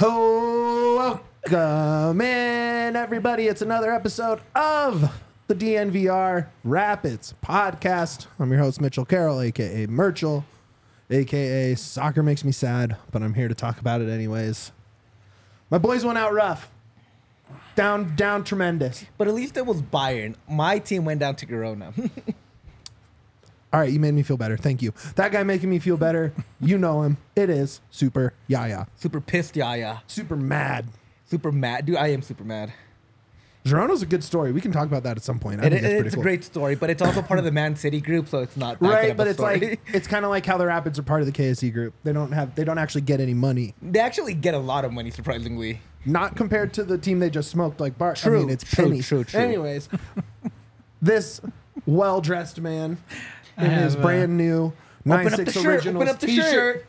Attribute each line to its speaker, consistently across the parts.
Speaker 1: Welcome in, everybody. It's another episode of the DNVR Rapids podcast. I'm your host, Mitchell Carroll, aka Merchel, aka Soccer Makes Me Sad, but I'm here to talk about it anyways. My boys went out rough. Down, down tremendous.
Speaker 2: But at least it was Bayern. My team went down to Girona.
Speaker 1: All right, you made me feel better. Thank you. That guy making me feel better, you know him. It is Super Yaya.
Speaker 2: super pissed, Yaya.
Speaker 1: Super mad.
Speaker 2: Super mad. Dude, I am super mad.
Speaker 1: Girona's a good story. We can talk about that at some point. I
Speaker 2: It,
Speaker 1: think
Speaker 2: it-
Speaker 1: that's pretty
Speaker 2: it's
Speaker 1: cool.
Speaker 2: a great story, but it's also part of the Man City group, so it's not that good
Speaker 1: right
Speaker 2: of
Speaker 1: but
Speaker 2: a
Speaker 1: it's
Speaker 2: story.
Speaker 1: like it's kind of like how the rapids are part of the KSE group they don't have they don't actually get any money
Speaker 2: they actually get a lot of money, surprisingly.
Speaker 1: not compared to the team they just smoked like bart i
Speaker 2: True,
Speaker 1: mean it's
Speaker 2: true,
Speaker 1: pennies
Speaker 2: true, true.
Speaker 1: anyways this well-dressed man in
Speaker 3: I
Speaker 1: his
Speaker 3: have, uh,
Speaker 1: brand new 9-6
Speaker 2: the
Speaker 1: originals
Speaker 2: Open up the
Speaker 1: t-shirt
Speaker 2: shirt.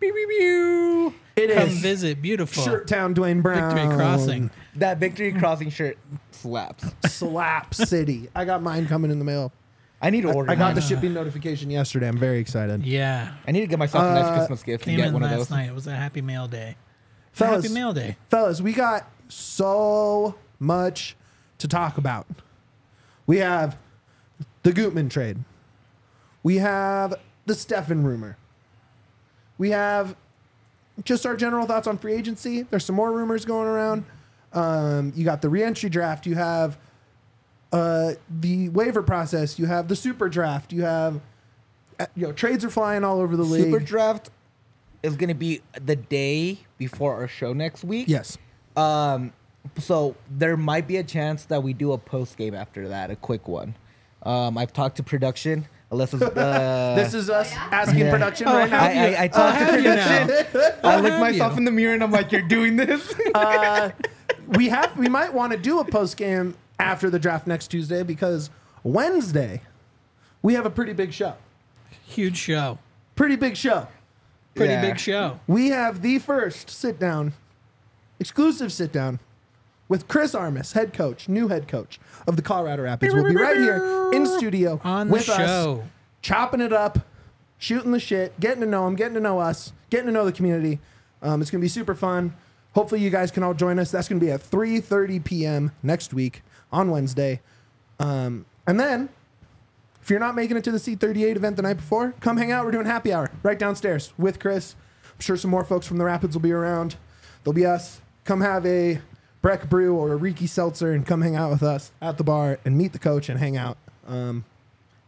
Speaker 2: Pew, pew, pew.
Speaker 1: it
Speaker 3: Come
Speaker 1: is
Speaker 3: visit. Beautiful.
Speaker 1: shirt town dwayne brown
Speaker 3: Victory Crossing.
Speaker 2: That Victory Crossing shirt slaps.
Speaker 1: slap city i got mine coming in the mail
Speaker 2: I need to order
Speaker 1: i got
Speaker 2: mine.
Speaker 1: the shipping notification yesterday i'm very excited
Speaker 3: Yeah.
Speaker 2: I need to get myself a nice
Speaker 1: Uh,
Speaker 2: Christmas gift and
Speaker 3: Came
Speaker 2: get
Speaker 3: in
Speaker 2: one of
Speaker 3: last
Speaker 2: those.
Speaker 3: night. It was a happy mail day.
Speaker 1: Fellas,
Speaker 3: happy mail day.
Speaker 1: fellas, we got so much to talk about. We have the Gutman trade. We have the Steffen rumor. We have just our general thoughts on free agency. There's some more rumors going around. Um, you got the reentry draft. You have uh, the waiver process. You have the super draft. You have uh, you know trades are flying all over the league.
Speaker 2: Super Draft is going to be the day before our show next week.
Speaker 1: yes.
Speaker 2: Um, so there might be a chance that we do a post game after that, a quick one. Um, I've talked to production. Alyssa's. Uh,
Speaker 1: This is us asking
Speaker 2: Yeah.
Speaker 1: production
Speaker 3: Oh,
Speaker 1: right now.
Speaker 2: I. I, I talked to
Speaker 3: have you now?
Speaker 2: production. I look
Speaker 3: have
Speaker 2: myself
Speaker 3: you?
Speaker 2: in the mirror and I'm like, "You're doing this."
Speaker 1: uh, we have we might want to do a post game after the draft next Tuesday because Wednesday we have a pretty big show.
Speaker 3: Huge show.
Speaker 1: Pretty big show.
Speaker 3: Pretty
Speaker 2: Yeah.
Speaker 3: big show.
Speaker 1: We have the first sit down, exclusive sit down with Chris Armas, head coach, new head coach of the Colorado Rapids. We'll be right here in studio
Speaker 3: On the
Speaker 1: with
Speaker 3: show.
Speaker 1: us, chopping it up, shooting the shit, getting to know him, getting to know us, getting to know the community. Um, it's gonna be super fun. Hopefully, you guys can all join us. That's gonna be at 3:30 p.m. next week on Wednesday. Um, and then, if you're not making it to the C38 event the night before, come hang out. We're doing happy hour right downstairs with Chris. I'm sure some more folks from the Rapids will be around. There'll be us. Come have a Breck Brew or a Riki Seltzer and come hang out with us at the bar and meet the coach and hang out. Um,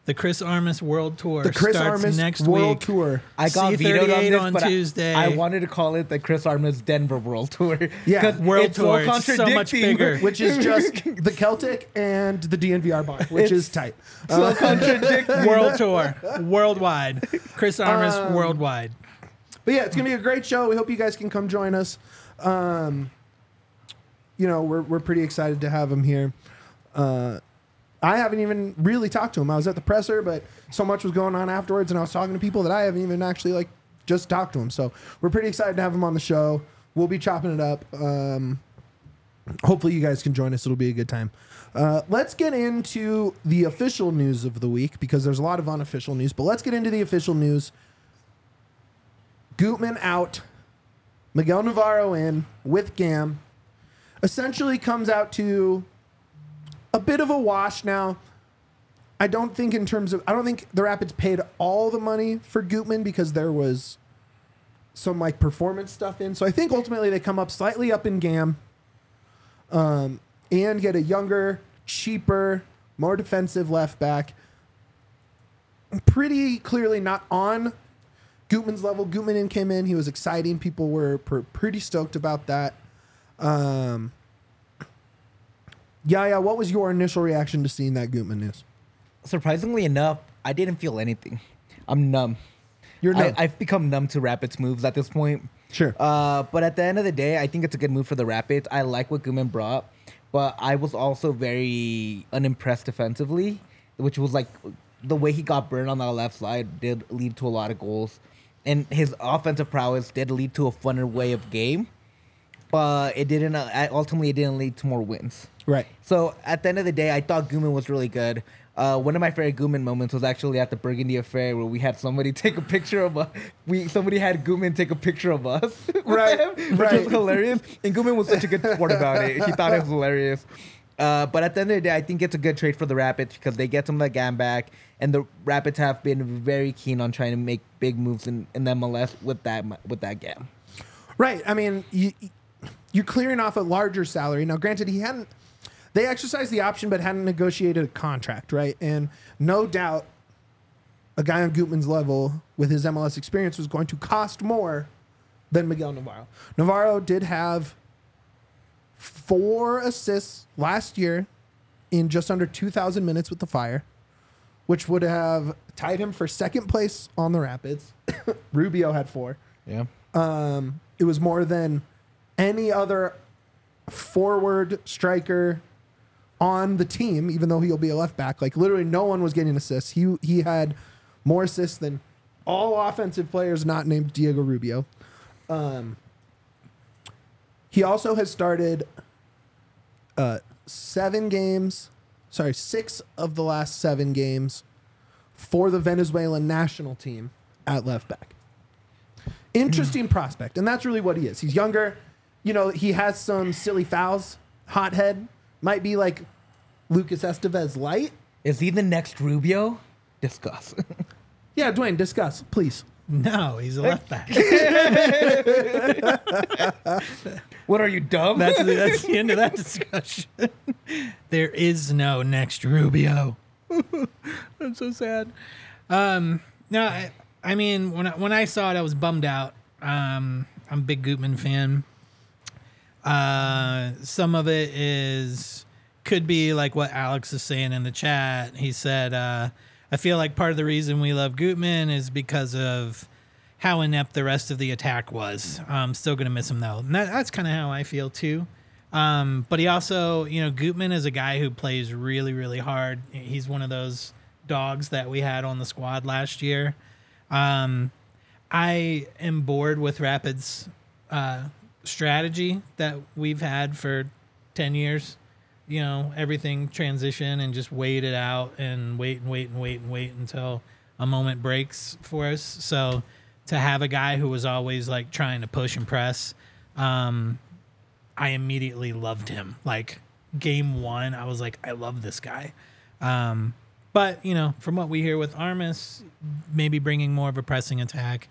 Speaker 3: The Chris Armas World Tour
Speaker 1: the Chris
Speaker 3: starts
Speaker 1: Armas
Speaker 3: next
Speaker 1: World
Speaker 3: week.
Speaker 1: Tour.
Speaker 2: I got
Speaker 3: C38
Speaker 2: vetoed on this,
Speaker 3: on
Speaker 2: but I-
Speaker 3: Tuesday.
Speaker 2: I, wanted to call it the Chris Armas Denver World Tour.
Speaker 1: Yeah,
Speaker 2: 'Cause
Speaker 3: World
Speaker 2: it's
Speaker 3: Tour,
Speaker 2: So
Speaker 3: it's so much bigger.
Speaker 1: Which is just the Celtic and the DNVR bar, which
Speaker 2: It's-
Speaker 1: is tight.
Speaker 2: so contradicting.
Speaker 3: World Tour. Worldwide. Chris Armas
Speaker 1: Um,
Speaker 3: Worldwide.
Speaker 1: But yeah, it's gonna be a great show. We hope you guys can come join us. Um, you know, we're we're pretty excited to have him here. Uh, I haven't even really talked to him. I was at the presser, but so much was going on afterwards, and I was talking to people that I haven't even actually like just talked to him. So we're pretty excited to have him on the show. We'll be chopping it up. Um, hopefully, you guys can join us. It'll be a good time. Uh, let's get into the official news of the week because there's a lot of unofficial news. But let's get into the official news. Gutman out, Miguel Navarro in with Gam. Essentially comes out to a bit of a wash now. I don't think in terms of I don't think the Rapids paid all the money for Gutman because there was some like performance stuff in. So I think ultimately they come up slightly up in Gam. Um, and get a younger, cheaper, more defensive left back. Pretty clearly not on Gutman's level. Gutman in came in. He was exciting. People were pr- pretty stoked about that. Um, yeah, yeah. What was your initial reaction to seeing that Gutman news?
Speaker 2: Surprisingly enough, I didn't feel anything. I'm numb.
Speaker 1: You're
Speaker 2: I,
Speaker 1: numb.
Speaker 2: I've become numb to Rapids moves at this point.
Speaker 1: Sure.
Speaker 2: Uh, but at the end of the day, I think it's a good move for the Rapids. I like what Gutman brought, but I was also very unimpressed defensively, which was like the way he got burned on the left side did lead to a lot of goals, and his offensive prowess did lead to a funner way of game, but it didn't. Uh, ultimately, it didn't lead to more wins.
Speaker 1: Right.
Speaker 2: So at the end of the day, I thought Gutman was really good. Uh, one of my favorite Gutman moments was actually at the Burgundy Affair where we had somebody take a picture of us. We somebody had Gutman take a picture of us,
Speaker 1: Right,
Speaker 2: them, which
Speaker 1: right.
Speaker 2: was hilarious. And Gutman was such a good sport about it. He thought it was hilarious. Uh, but at the end of the day, I think it's a good trade for the Rapids because they get some of that GAM back, and the Rapids have been very keen on trying to make big moves in, in the MLS with that with that GAM.
Speaker 1: Right. I mean, you, you're clearing off a larger salary. Now, granted, he hadn't. They exercised the option, but hadn't negotiated a contract, right? And no doubt, a guy on Gutman's level with his MLS experience was going to cost more than Miguel Navarro. Navarro did have four assists last year in just under 2,000 minutes with the Fire, which would have tied him for second place on the Rapids. Rubio had four.
Speaker 2: Yeah.
Speaker 1: Um, it was more than any other forward striker on the team, even though he'll be a left back. Like literally, no one was getting assists. He he had more assists than all offensive players not named Diego Rubio. Um, he also has started uh, seven games, sorry, six of the last seven games for the Venezuelan national team at left back interesting prospect, and that's really what he is. He's younger. You know, he has some silly fouls. Hothead might be like Lucas Esteves light.
Speaker 2: Is he the next Rubio? Discuss.
Speaker 1: Yeah, Dwayne, discuss, please.
Speaker 3: No, he's a left back.
Speaker 2: what are you dumb?
Speaker 3: That's the, that's the end of that discussion. there is no next Rubio. I'm so sad. Um, no, I, I mean when I, when I saw it, I was bummed out. Um, I'm a big Gutman fan. Uh, some of it is could be like what Alex is saying in the chat. He said, uh, "I feel like part of the reason we love Gutman is because of." How inept the rest of the attack was. I'm still gonna miss him though. That, that's kind of how I feel too. Um, but he also, you know, Gutman is a guy who plays really, really hard. He's one of those dogs that we had on the squad last year. Um, I am bored with Rapids' uh, strategy that we've had for 10 years. You know, everything transition and just wait it out and wait and wait and wait and wait until a moment breaks for us. So to have a guy who was always like trying to push and press, um, I immediately loved him. Like game one, I was like, I love this guy. Um, but you know, from what we hear with Armas, maybe bringing more of a pressing attack,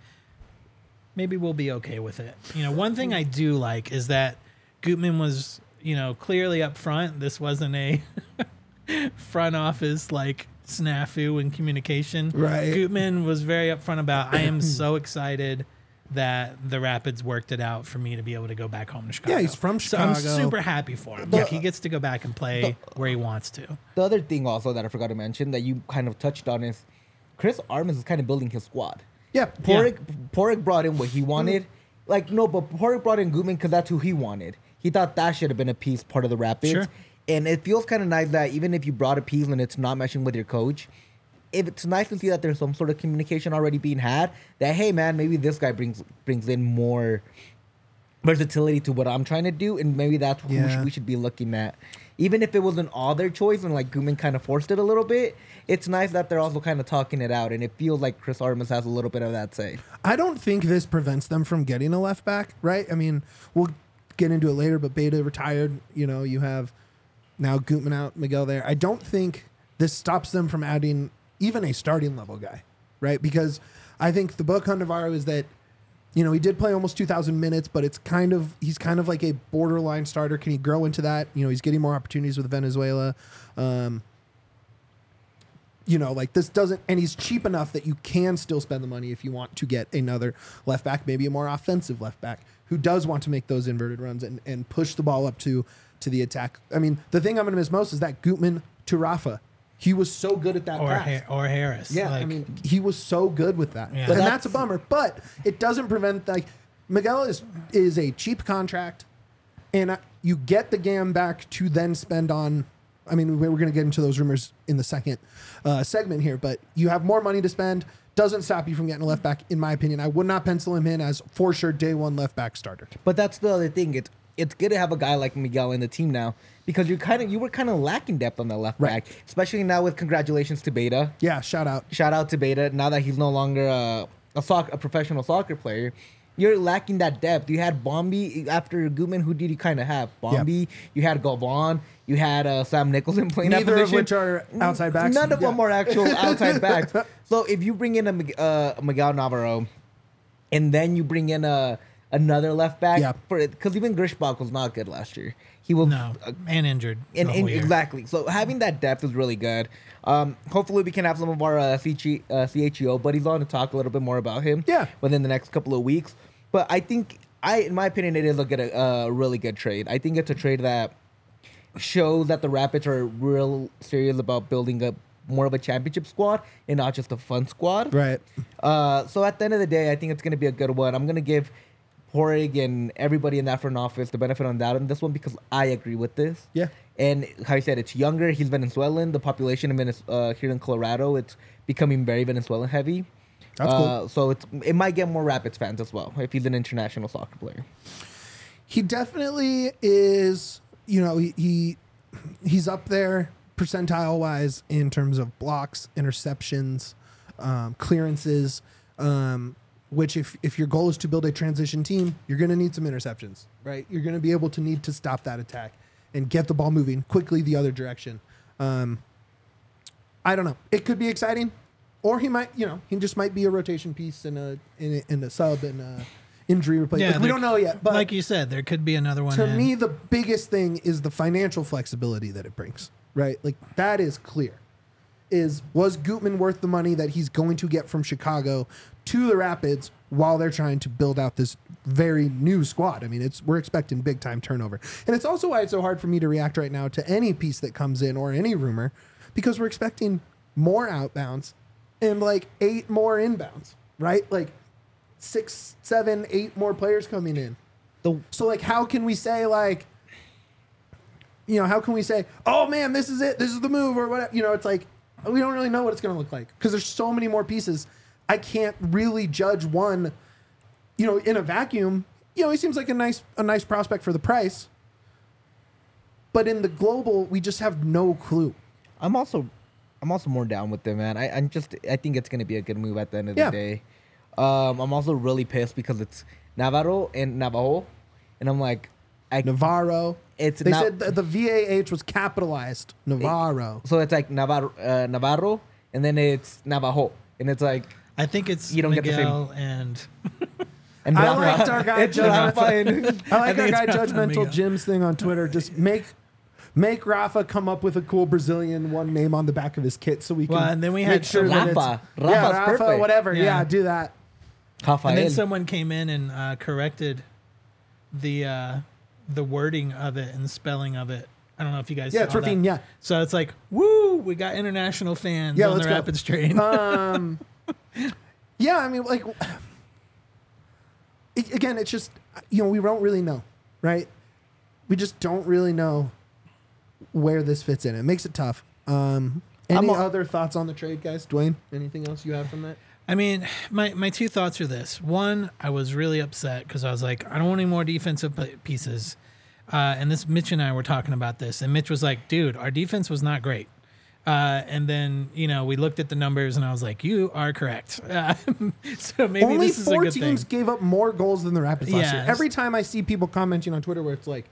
Speaker 3: maybe we'll be okay with it. You know, one thing I do like is that Gutman was, you know, clearly up front. This wasn't a front office like snafu in communication.
Speaker 1: Right.
Speaker 3: Gutman was very upfront about. I am so excited that the Rapids worked it out for me to be able to go back home to Chicago.
Speaker 1: Yeah, he's from
Speaker 3: So I'm super happy for him. Like he gets to go back and play where he wants to.
Speaker 2: The other thing also that I forgot to mention that you kind of touched on is Chris Armas is kind of building his squad.
Speaker 1: Yeah.
Speaker 2: Padraig, Padraig brought in what he wanted. Like no, but Padraig brought in Gutman because that's who he wanted. He thought that should have been a piece part of the Rapids.
Speaker 3: Sure.
Speaker 2: And it feels kind of nice that even if you brought a piece and it's not meshing with your coach, if it's nice to see that there's some sort of communication already being had. That hey man, maybe this guy brings brings in more versatility to what I'm trying to do, and maybe that's who we,
Speaker 1: Yeah.
Speaker 2: should, we should be looking at. Even if it wasn't all their choice and like Gutman kind of forced it a little bit, it's nice that they're also kind of talking it out, and it feels like Chris Armas has a little bit of that say.
Speaker 1: I don't think this prevents them from getting a left back, right? I mean, we'll get into it later, but Beta retired. You know, you have now Gutman out, Miguel there. I don't think this stops them from adding even a starting level guy, right? Because I think the book on Navarro is that, you know, he did play almost 2,000 minutes, but it's kind of, he's kind of like a borderline starter. Can he grow into that? You know, he's getting more opportunities with Venezuela. Um, you know, like this doesn't, and he's cheap enough that you can still spend the money if you want to get another left back, maybe a more offensive left back who does want to make those inverted runs and, and push the ball up to to the attack. I mean, the thing I'm going to miss most is that Gutman to Rafa. He was so good at that
Speaker 3: Or
Speaker 1: pass.
Speaker 3: ha- or Harris.
Speaker 1: Yeah, I mean, he was so good with that,
Speaker 3: Yeah.
Speaker 1: and
Speaker 3: But
Speaker 1: that's, a bummer. But it doesn't prevent like Miguel is is a cheap contract, and uh, you get the GAM back to then spend on. I mean, we're going to get into those rumors in the second uh, segment here, but you have more money to spend. Doesn't stop you from getting a left back, in my opinion. I would not pencil him in as for sure day one left back starter.
Speaker 2: But that's the other thing. It's it's good to have a guy like Miguel in the team now because you kind of you were kind of lacking depth on the left
Speaker 1: Right.
Speaker 2: back, especially now with congratulations to Beta.
Speaker 1: Yeah, shout out.
Speaker 2: Shout out to Beta. Now that he's no longer a a, soc- a professional soccer player, you're lacking that depth. You had Bombi after Gutman. Who did you kind of have? Bombi. You had Galvan. You had uh, Sam Nicholson playing
Speaker 1: Neither
Speaker 2: that
Speaker 1: of which are outside backs.
Speaker 2: None of
Speaker 1: Yeah.
Speaker 2: them are actual outside backs. So if you bring in a uh, Miguel Navarro, and then you bring in a another left back
Speaker 1: Yeah.
Speaker 2: because even Grishbach was not good last year. He will
Speaker 3: No, and injured.
Speaker 2: and, and exactly. So having that depth is really good. Um, hopefully, we can have some of our uh, CG, uh, CHEO buddies on to talk a little bit more about him.
Speaker 1: Yeah.
Speaker 2: Within the next couple of weeks, but I think I, in my opinion, it is a good, uh, really good trade. I think it's a trade that shows that the Rapids are real serious about building up more of a championship squad and not just a fun squad.
Speaker 1: Right.
Speaker 2: Uh, so at the end of the day, I think it's going to be a good one. I'm going to give Padraig and everybody in that front office the benefit on that on this one because I agree with this.
Speaker 1: Yeah.
Speaker 2: And how I said, it's younger. He's Venezuelan. The population in uh, here in Colorado, it's becoming very Venezuelan heavy.
Speaker 1: That's cool.
Speaker 2: uh, So it's it might get more Rapids fans as well if he's an international soccer player.
Speaker 1: He definitely is. You know, he, he he's up there percentile wise in terms of blocks, interceptions, um, clearances. Um, which, if if your goal is to build a transition team, you're going to need some interceptions, right? You're going to be able to need to stop that attack and get the ball moving quickly the other direction. Um, I don't know. It could be exciting, or he might, you know, he just might be a rotation piece in a in a, in a sub and a injury replacement. Like, we don't know yet, but
Speaker 3: like you said, there could be another one.
Speaker 1: to
Speaker 3: in.
Speaker 1: me the biggest thing is the financial flexibility that it brings right like that is clear is was Gutman worth the money that he's going to get from Chicago to the Rapids while they're trying to build out this very new squad. I mean, it's we're expecting big time turnover. And it's also why it's so hard for me to react right now to any piece that comes in or any rumor because we're expecting more outbounds and like eight more inbounds, right? Like six, seven, eight more players coming in.
Speaker 2: The
Speaker 1: So like how can we say like you know, how can we say, "Oh man, this is it. This is the move" or whatever. You know, it's like we don't really know what it's going to look like because there's so many more pieces. I can't really judge one, you know, in a vacuum. You know, he seems like a nice a nice prospect for the price. But in the global, we just have no clue.
Speaker 2: I'm also I'm also more down with them, man. I, I'm just I think it's gonna be a good move at the end of
Speaker 1: Yeah.
Speaker 2: the day. Um, I'm also really pissed because it's Navarro and Navajo, and I'm like, I
Speaker 1: Navarro.
Speaker 2: It's
Speaker 1: they
Speaker 2: not-
Speaker 1: said the, the VAH was capitalized. Navarro.
Speaker 2: so it's like Navarro, uh, Navarro, and then it's Navajo, and it's like
Speaker 3: I think it's
Speaker 2: You don't get the same-
Speaker 3: Miguel and
Speaker 2: and
Speaker 1: I
Speaker 2: Rafa.
Speaker 1: liked our guy
Speaker 2: It's Rafa and-
Speaker 1: I like
Speaker 3: I
Speaker 1: our guy
Speaker 3: it's Rafa
Speaker 1: Judgmental
Speaker 3: Miguel.
Speaker 1: Jim's thing on Twitter. Just make make Rafa come up with a cool Brazilian one name on the back of his kit so we can.
Speaker 3: Well, and then we
Speaker 1: make
Speaker 3: had
Speaker 1: sure that it's-
Speaker 2: Rafa.
Speaker 1: yeah,
Speaker 2: Rafa's
Speaker 1: Rafa,
Speaker 2: perfect.
Speaker 1: whatever. Yeah.
Speaker 3: Yeah.
Speaker 1: do that.
Speaker 2: Rafael.
Speaker 3: and then someone came in and uh, corrected the uh, the wording of it and the spelling of it. I don't know if you guys
Speaker 1: Yeah, it's
Speaker 3: that.
Speaker 1: Rafinha.
Speaker 3: So it's like, woo, we got international fans
Speaker 1: Yeah,
Speaker 3: on
Speaker 1: let's
Speaker 3: the
Speaker 1: go.
Speaker 3: Rapids train.
Speaker 1: Um, yeah, I mean, like, it, again, it's just you know we don't really know, right? We just don't really know where this fits in. It makes it tough. Um, any
Speaker 2: a-
Speaker 1: other thoughts on the trade, guys? Dwayne, anything else you have from that?
Speaker 3: I mean, my, my two thoughts are this. One, I was really upset because I was like, I don't want any more defensive pieces. Uh, and this Mitch and I were talking about this, and Mitch was like, "Dude, our defense was not great." Uh, and then you know we looked at the numbers, and I was like, "You are correct." Uh, so maybe
Speaker 1: Only
Speaker 3: this is a
Speaker 1: four teams
Speaker 3: thing.
Speaker 1: gave up more goals than the Rapids last year. Every time I see people commenting on Twitter where it's like,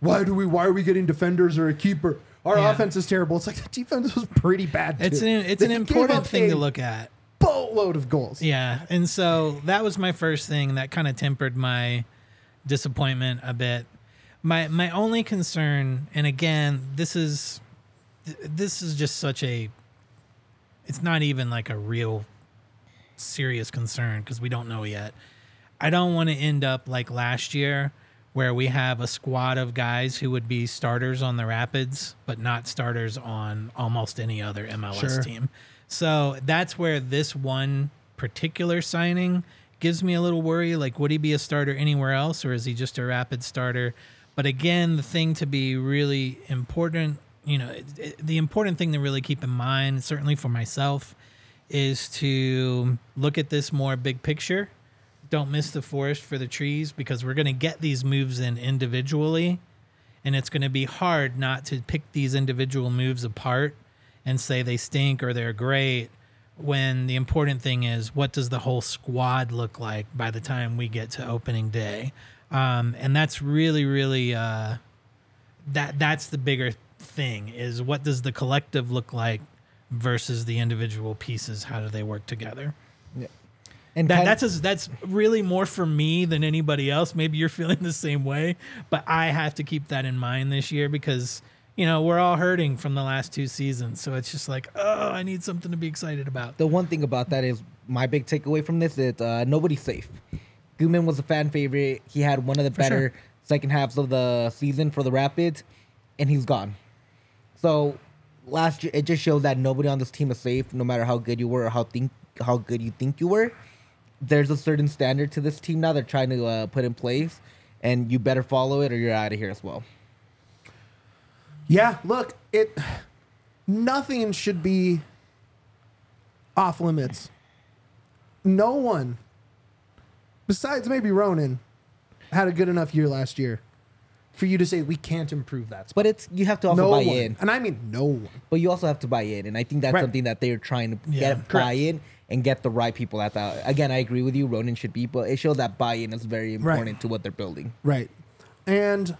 Speaker 1: "Why do we? Why are we getting defenders or a keeper? Our
Speaker 3: Yeah.
Speaker 1: offense is terrible." It's like the defense was pretty bad.
Speaker 3: It's an it's
Speaker 1: They
Speaker 3: an important thing
Speaker 1: a
Speaker 3: to look at.
Speaker 1: Boatload of goals.
Speaker 3: Yeah, and so that was my first thing that kind of tempered my disappointment a bit. My my only concern, and again, this is this is just such a it's not even like a real serious concern because we don't know yet. I don't want to end up like last year where we have a squad of guys who would be starters on the Rapids but not starters on almost any other MLS
Speaker 1: Sure.
Speaker 3: team. So that's where this one particular signing gives me a little worry. Like, would he be a starter anywhere else, or is he just a rapid starter? But again, the thing to be really important, you know, it, it- the important thing to really keep in mind, certainly for myself, is to look at this more big picture. Don't miss the forest for the trees because we're going to get these moves in individually and it's going to be hard not to pick these individual moves apart and say they stink or they're great when the important thing is what does the whole squad look like by the time we get to opening day? Um, and that's really really uh, that that's the bigger thing is what does the collective look like versus the individual pieces? How do they work together?
Speaker 2: And
Speaker 3: that, that's as, that's really more for me than anybody else. Maybe you're feeling the same way, but I have to keep that in mind this year because you know we're all hurting from the last two seasons. So it's just like, oh, I need something to be excited about.
Speaker 2: the one thing about that is my big takeaway from this is uh, nobody's safe. Gutman was a fan favorite. He had one of the better second halves of the season for the Rapids, and he's gone. So last year, it just shows that nobody on this team is safe, no matter how good you were or how think how good you think you were. There's a certain standard to this team now they're trying to uh, put in place, and you better follow it or you're out of here as well.
Speaker 1: Yeah, look, it nothing should be off limits. No one, besides maybe Ronan, had a good enough year last year for you to say we can't improve that. Spot.
Speaker 2: But it's you have to also
Speaker 1: no
Speaker 2: buy
Speaker 1: one,
Speaker 2: in.
Speaker 1: and I mean no one.
Speaker 2: But you also have to buy in, and I think that's
Speaker 1: Right.
Speaker 2: something that they're trying to
Speaker 3: Yeah,
Speaker 2: get
Speaker 1: correct.
Speaker 2: buy in and get the right people at that. Again, I agree with you. Ronan should be, but it shows that buy in is very
Speaker 1: Right.
Speaker 2: important to what they're building.
Speaker 1: Right. And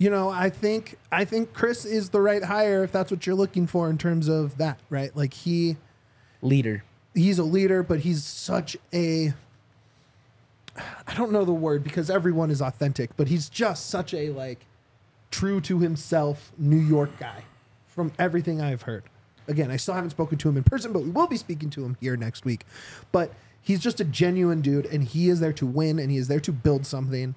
Speaker 1: you know, I think I think Chris is the right hire if that's what you're looking for in terms of that, right? Like he
Speaker 2: Leader.
Speaker 1: he's a leader, but he's such a I don't know the word because everyone is authentic, but he's just such a like true to himself New York guy from everything I've heard. Again, I still haven't spoken to him in person, but we will be speaking to him here next week. But he's just a genuine dude and he is there to win and he is there to build something.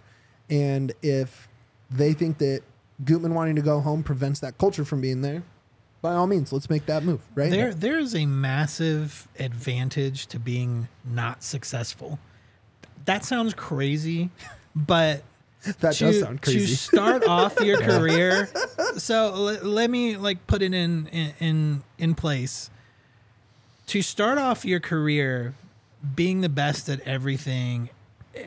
Speaker 1: And if they think that Gutman wanting to go home prevents that culture from being there, by all means, let's make that move, right?
Speaker 3: There, there is a massive advantage to being not successful. That sounds crazy, but
Speaker 1: that
Speaker 3: to,
Speaker 1: does sound crazy.
Speaker 3: to start off your career. So let, let me like put it in, in in in place. To start off your career being the best at everything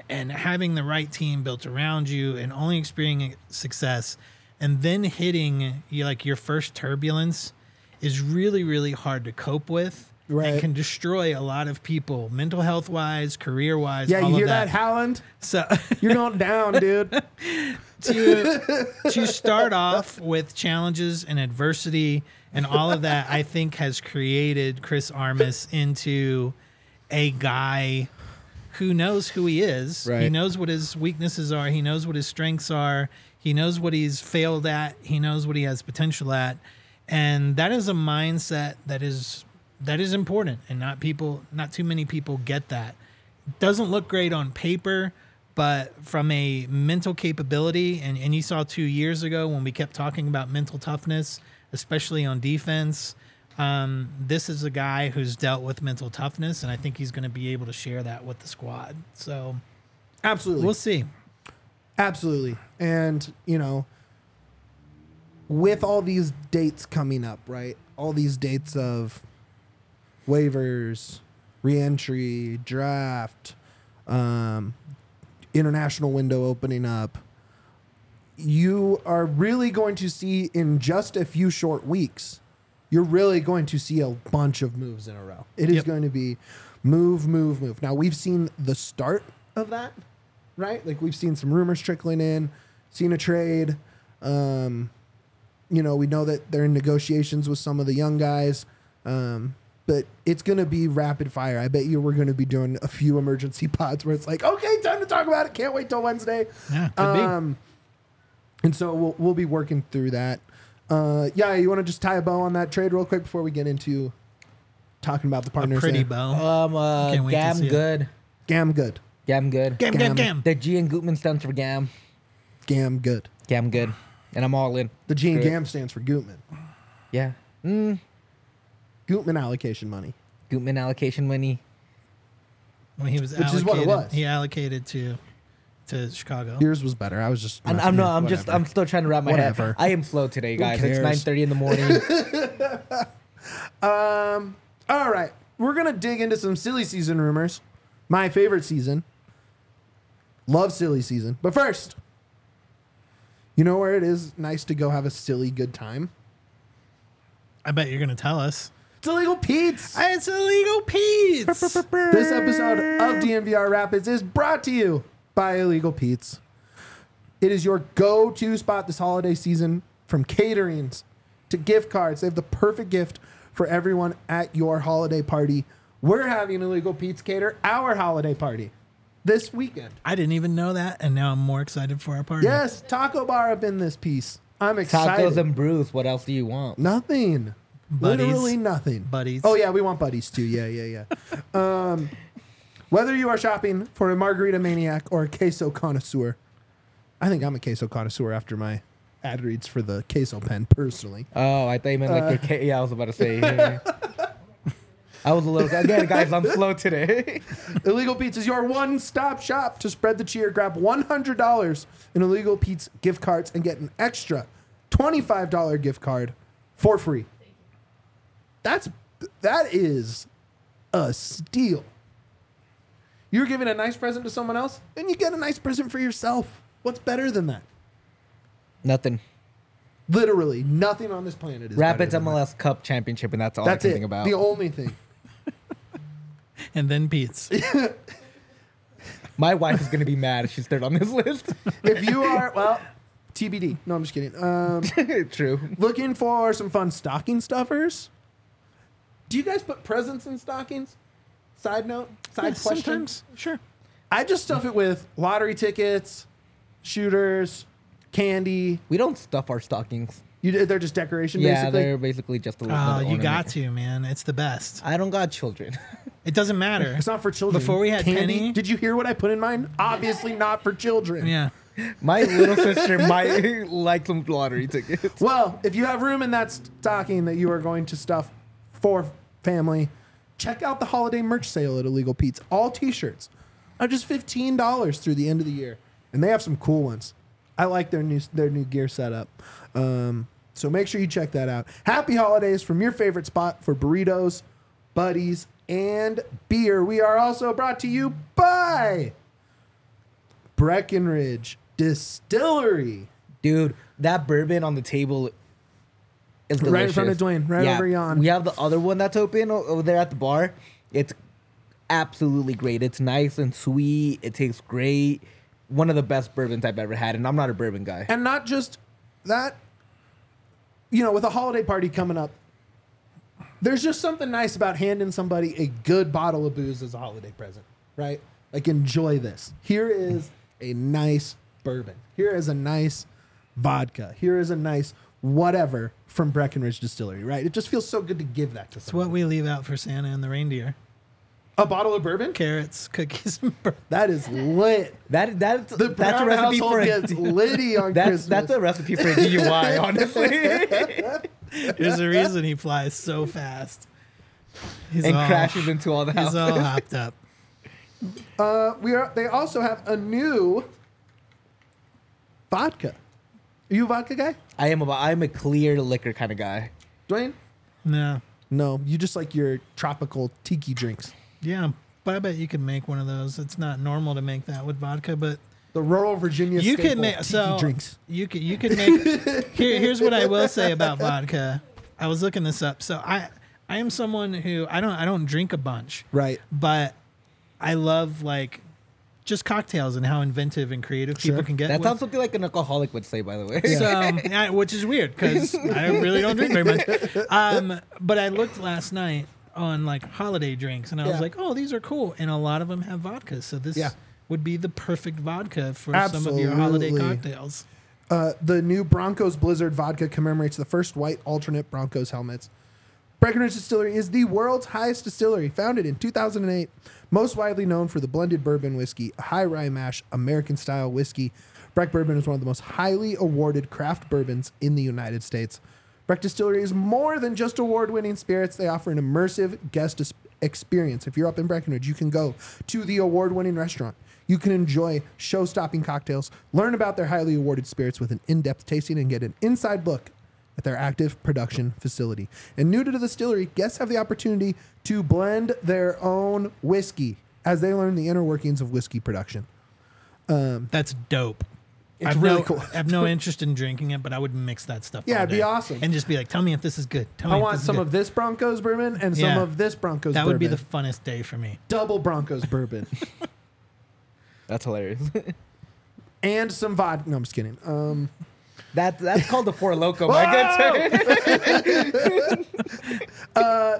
Speaker 3: and having the right team built around you and only experiencing success and then hitting you like your first turbulence is really really hard to cope with
Speaker 1: Right.
Speaker 3: and can destroy a lot of people mental health wise career wise
Speaker 1: yeah,
Speaker 3: all
Speaker 1: you
Speaker 3: of
Speaker 1: hear
Speaker 3: that,
Speaker 1: that, Howland?
Speaker 3: so
Speaker 1: You're going down, dude.
Speaker 3: to to start off with challenges and adversity and all of that, I think has created Chris Armas into a guy who knows who he is. He knows what his weaknesses are. He knows what his strengths are. He knows what he's failed at. He knows what he has potential at. And that is a mindset that is that is important and not people not too many people get that. Doesn't look great on paper, but from a mental capability and, and you saw two years ago when we kept talking about mental toughness, especially on defense. Um, this is a guy who's dealt with mental toughness, and I think he's going to be able to share that with the squad. So
Speaker 1: Absolutely.
Speaker 3: we'll see.
Speaker 1: Absolutely. And, you know, with all these dates coming up, right? All these dates of waivers, reentry, draft, um, international window opening up, you are really going to see in just a few short weeks, you're really going to see a bunch of moves in a row. It is
Speaker 3: Yep.
Speaker 1: going to be move, move, move. Now, we've seen the start of that, right? Like we've seen some rumors trickling in, seen a trade. Um, you know, we know that they're in negotiations with some of the young guys. Um, but it's going to be rapid fire. I bet you we're going to be doing a few emergency pods where it's like, okay, time to talk about it. Can't wait till Wednesday.
Speaker 3: Yeah, could be.
Speaker 1: Um, and so we'll, we'll be working through that. Uh, yeah, you want to just tie a bow on that trade real quick before we get into talking about the
Speaker 3: A
Speaker 1: partners?
Speaker 3: pretty
Speaker 1: there?
Speaker 3: bow.
Speaker 2: Um, uh,
Speaker 3: Can't wait to
Speaker 2: Gam
Speaker 3: see it.
Speaker 2: good.
Speaker 1: Gam good.
Speaker 2: Gam good.
Speaker 3: Gam,
Speaker 1: Gam.
Speaker 3: gam, gam.
Speaker 2: The G and Gutman stands for Gam.
Speaker 1: Gam good.
Speaker 2: Gam good. And I'm all in.
Speaker 1: The G and
Speaker 2: Great.
Speaker 1: Gam stands for Gutman.
Speaker 2: Yeah. Mm,
Speaker 1: Gutman allocation money.
Speaker 2: Gutman allocation money.
Speaker 3: when he was
Speaker 1: Which is what it
Speaker 3: allocated.
Speaker 1: was.
Speaker 3: He allocated to to Chicago.
Speaker 1: Yours was better. I was just.
Speaker 2: I'm, I'm no. I'm just, I'm still trying to wrap my
Speaker 1: Whatever.
Speaker 2: head. I am slow today, guys. It's
Speaker 1: cares?
Speaker 2: 9:30 in the morning.
Speaker 1: Um. All right, we're gonna dig into some silly season rumors. My favorite season. Love silly season, but first, you know where it is nice to go have a silly good time.
Speaker 3: I bet you're gonna tell us.
Speaker 1: It's illegal Pete's.
Speaker 3: It's illegal Pete's.
Speaker 1: This episode of DNVR Rapids is brought to you by Illegal Pete's. It is your go to spot this holiday season from caterings to gift cards. They have the perfect gift for everyone at your holiday party. We're having Illegal Pete's cater our holiday party this weekend.
Speaker 3: I didn't even know that, and now I'm more excited for our party.
Speaker 1: Yes, taco bar up in this piece. I'm excited.
Speaker 2: Tacos and brews. What else do you want?
Speaker 1: Nothing.
Speaker 3: Buddies.
Speaker 1: Literally nothing.
Speaker 3: Buddies.
Speaker 1: Oh yeah, we want buddies too. Yeah, yeah, yeah. um, whether you are shopping for a margarita maniac or a queso connoisseur, I think I'm a queso connoisseur after my ad reads for the queso pen personally.
Speaker 2: Oh, I thought you meant like
Speaker 1: Uh.
Speaker 2: your ca- yeah. I was about to say. yeah. I was a little again, guys. I'm slow today.
Speaker 1: Illegal Pete's is your one-stop shop to spread the cheer. Grab $100 in Illegal Pete's gift cards and get an extra $25 gift card for free. That's that is a steal. You're giving a nice present to someone else, and you get a nice present for yourself. What's better than that?
Speaker 2: Nothing.
Speaker 1: Literally, nothing on this planet is
Speaker 2: Rapids
Speaker 1: better than that.
Speaker 2: MLS Cup championship, and that's all
Speaker 1: That's
Speaker 2: I can
Speaker 1: it.
Speaker 2: think about.
Speaker 1: The only thing.
Speaker 3: And then Pete's.
Speaker 2: My wife is gonna be mad if she's third on this list.
Speaker 1: if you are well, TBD. No, I'm just kidding. Um,
Speaker 2: True.
Speaker 1: looking for some fun stocking stuffers. Do you guys put presents in stockings? Side note, side
Speaker 3: Yeah,
Speaker 1: question.
Speaker 3: sometimes, sure.
Speaker 1: I just stuff it with lottery tickets, shooters, candy.
Speaker 2: We don't stuff our stockings.
Speaker 1: You, they're just decoration,
Speaker 2: Yeah,
Speaker 1: basically.
Speaker 2: they're basically just a little.
Speaker 3: Ah, oh,
Speaker 2: another
Speaker 3: you got to, man. It's the best.
Speaker 2: I don't got children.
Speaker 3: It doesn't matter.
Speaker 1: It's not for children.
Speaker 3: Before we had
Speaker 1: candy.
Speaker 3: Penny-
Speaker 1: Did you hear what I put in mine? Obviously not for children.
Speaker 3: Yeah.
Speaker 2: My little sister might like some lottery tickets.
Speaker 1: Well, if you have room in that stocking that you are going to stuff for family, check out the holiday merch sale at Illegal Pete's. All T-shirts are just fifteen dollars through the end of the year, and they have some cool ones. I like their new their new gear setup. Um, so make sure you check that out. Happy holidays from your favorite spot for burritos, buddies, and beer. We are also brought to you by Breckenridge Distillery.
Speaker 2: Dude, that bourbon on the table is delicious.
Speaker 1: Right in front of Dwayne, right over yon.
Speaker 2: We have the other one that's open over there at the bar. It's absolutely great. It's nice and sweet. It tastes great. One of the best bourbons I've ever had, and I'm not a bourbon guy.
Speaker 1: And not just that, you know, with a holiday party coming up, there's just something nice about handing somebody a good bottle of booze as a holiday present, right? Like, enjoy this. Here is a nice bourbon. Here is a nice vodka. Here is a nice whatever from Breckenridge Distillery, right? It just feels so good to give that to
Speaker 3: It's
Speaker 1: someone.
Speaker 3: what we leave out for Santa and the reindeer.
Speaker 1: a bottle of bourbon?
Speaker 3: Carrots, cookies, and bur-
Speaker 1: That is lit.
Speaker 2: That that's
Speaker 1: The
Speaker 2: that's a recipe
Speaker 1: household
Speaker 2: for a,
Speaker 1: gets litty on
Speaker 2: that's
Speaker 1: Christmas.
Speaker 2: that's a recipe for a DUI. honestly,
Speaker 3: There's a reason he flies so fast. He's
Speaker 2: and
Speaker 3: all,
Speaker 2: crashes into all the
Speaker 3: He's
Speaker 2: houses.
Speaker 3: all hopped up.
Speaker 1: Uh, we are. They also have a new vodka. Are you a vodka guy,
Speaker 2: I am a I'm a clear liquor kind of guy.
Speaker 1: Dwayne?
Speaker 3: No.
Speaker 1: No, you just like your tropical tiki drinks.
Speaker 3: Yeah, but I bet you could make one of those. It's not normal to make that with vodka, but
Speaker 1: The rural Virginia
Speaker 3: you
Speaker 1: staple
Speaker 3: could make
Speaker 1: tiki
Speaker 3: so
Speaker 1: drinks.
Speaker 3: you could you could make. here, here's what I will say about vodka. I was looking this up. So I I am someone who I don't I don't drink a bunch,
Speaker 1: Right.
Speaker 3: but I love like just cocktails and how inventive and creative
Speaker 1: Sure.
Speaker 3: people can get.
Speaker 2: That
Speaker 3: with-
Speaker 2: sounds something like an alcoholic would say, by the way.
Speaker 3: So, yeah, which is weird because I really don't drink very much. Um, but I looked last night on like holiday drinks, and I was like, "Oh, these are cool," and a lot of them have vodka. So this
Speaker 1: Yeah.
Speaker 3: would be the perfect vodka for some of your holiday cocktails.
Speaker 1: Uh, the new Broncos Blizzard vodka commemorates the first white alternate Broncos helmets. Breckenridge Distillery is the world's highest distillery, founded in 2008, most widely known for the blended bourbon whiskey, high rye mash American style whiskey. Breck Bourbon is one of the most highly awarded craft bourbons in the United States. Breck Distillery is more than just award winning spirits, they offer an immersive guest experience. If you're up in Breckenridge, you can go to the award winning restaurant. You can enjoy show stopping cocktails, learn about their highly awarded spirits with an in depth tasting, and get an inside look at their active production facility. And new to the distillery, guests have the opportunity to blend their own whiskey as they learn the inner workings of whiskey production.
Speaker 3: That's dope.
Speaker 1: It's
Speaker 3: I've
Speaker 1: really
Speaker 3: no,
Speaker 1: cool.
Speaker 3: I have no interest in drinking it, but I would mix that stuff.
Speaker 1: Yeah, it'd be awesome.
Speaker 3: And just be like, tell me if this is good. Tell me
Speaker 1: I want some
Speaker 3: good.
Speaker 1: of this Broncos bourbon and some
Speaker 3: Yeah.
Speaker 1: of this Broncos
Speaker 3: That
Speaker 1: bourbon.
Speaker 3: would be the funnest day for me.
Speaker 1: double Broncos bourbon
Speaker 2: That's hilarious.
Speaker 1: and some vodka. No, I'm just kidding. Um,
Speaker 2: that that's called the Four Loco, my good sir.
Speaker 1: Uh,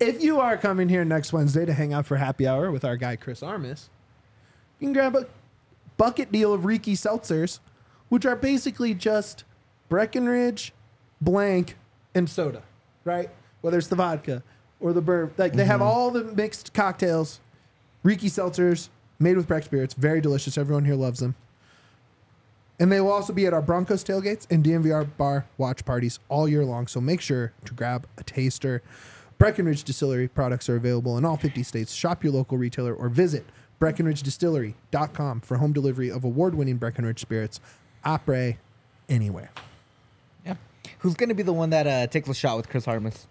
Speaker 1: if you are coming here next Wednesday to hang out for happy hour with our guy Chris Armas, you can grab a bucket deal of Riki seltzers, which are basically just Breckenridge, blank, and soda, right? Whether it's the vodka or the bourbon, like they have mm-hmm. all the mixed cocktails. Riki seltzers made with Breck spirits, very delicious. Everyone here loves them. And they will also be at our Broncos tailgates and DNVR bar watch parties all year long. So make sure to grab a taster. Breckenridge Distillery products are available in all 50 states. Shop your local retailer or visit BreckenridgeDistillery.com for home delivery of award winning Breckenridge spirits. Opera anywhere.
Speaker 2: yeah. Who's gonna be the one that uh, takes a shot with Chris Armas?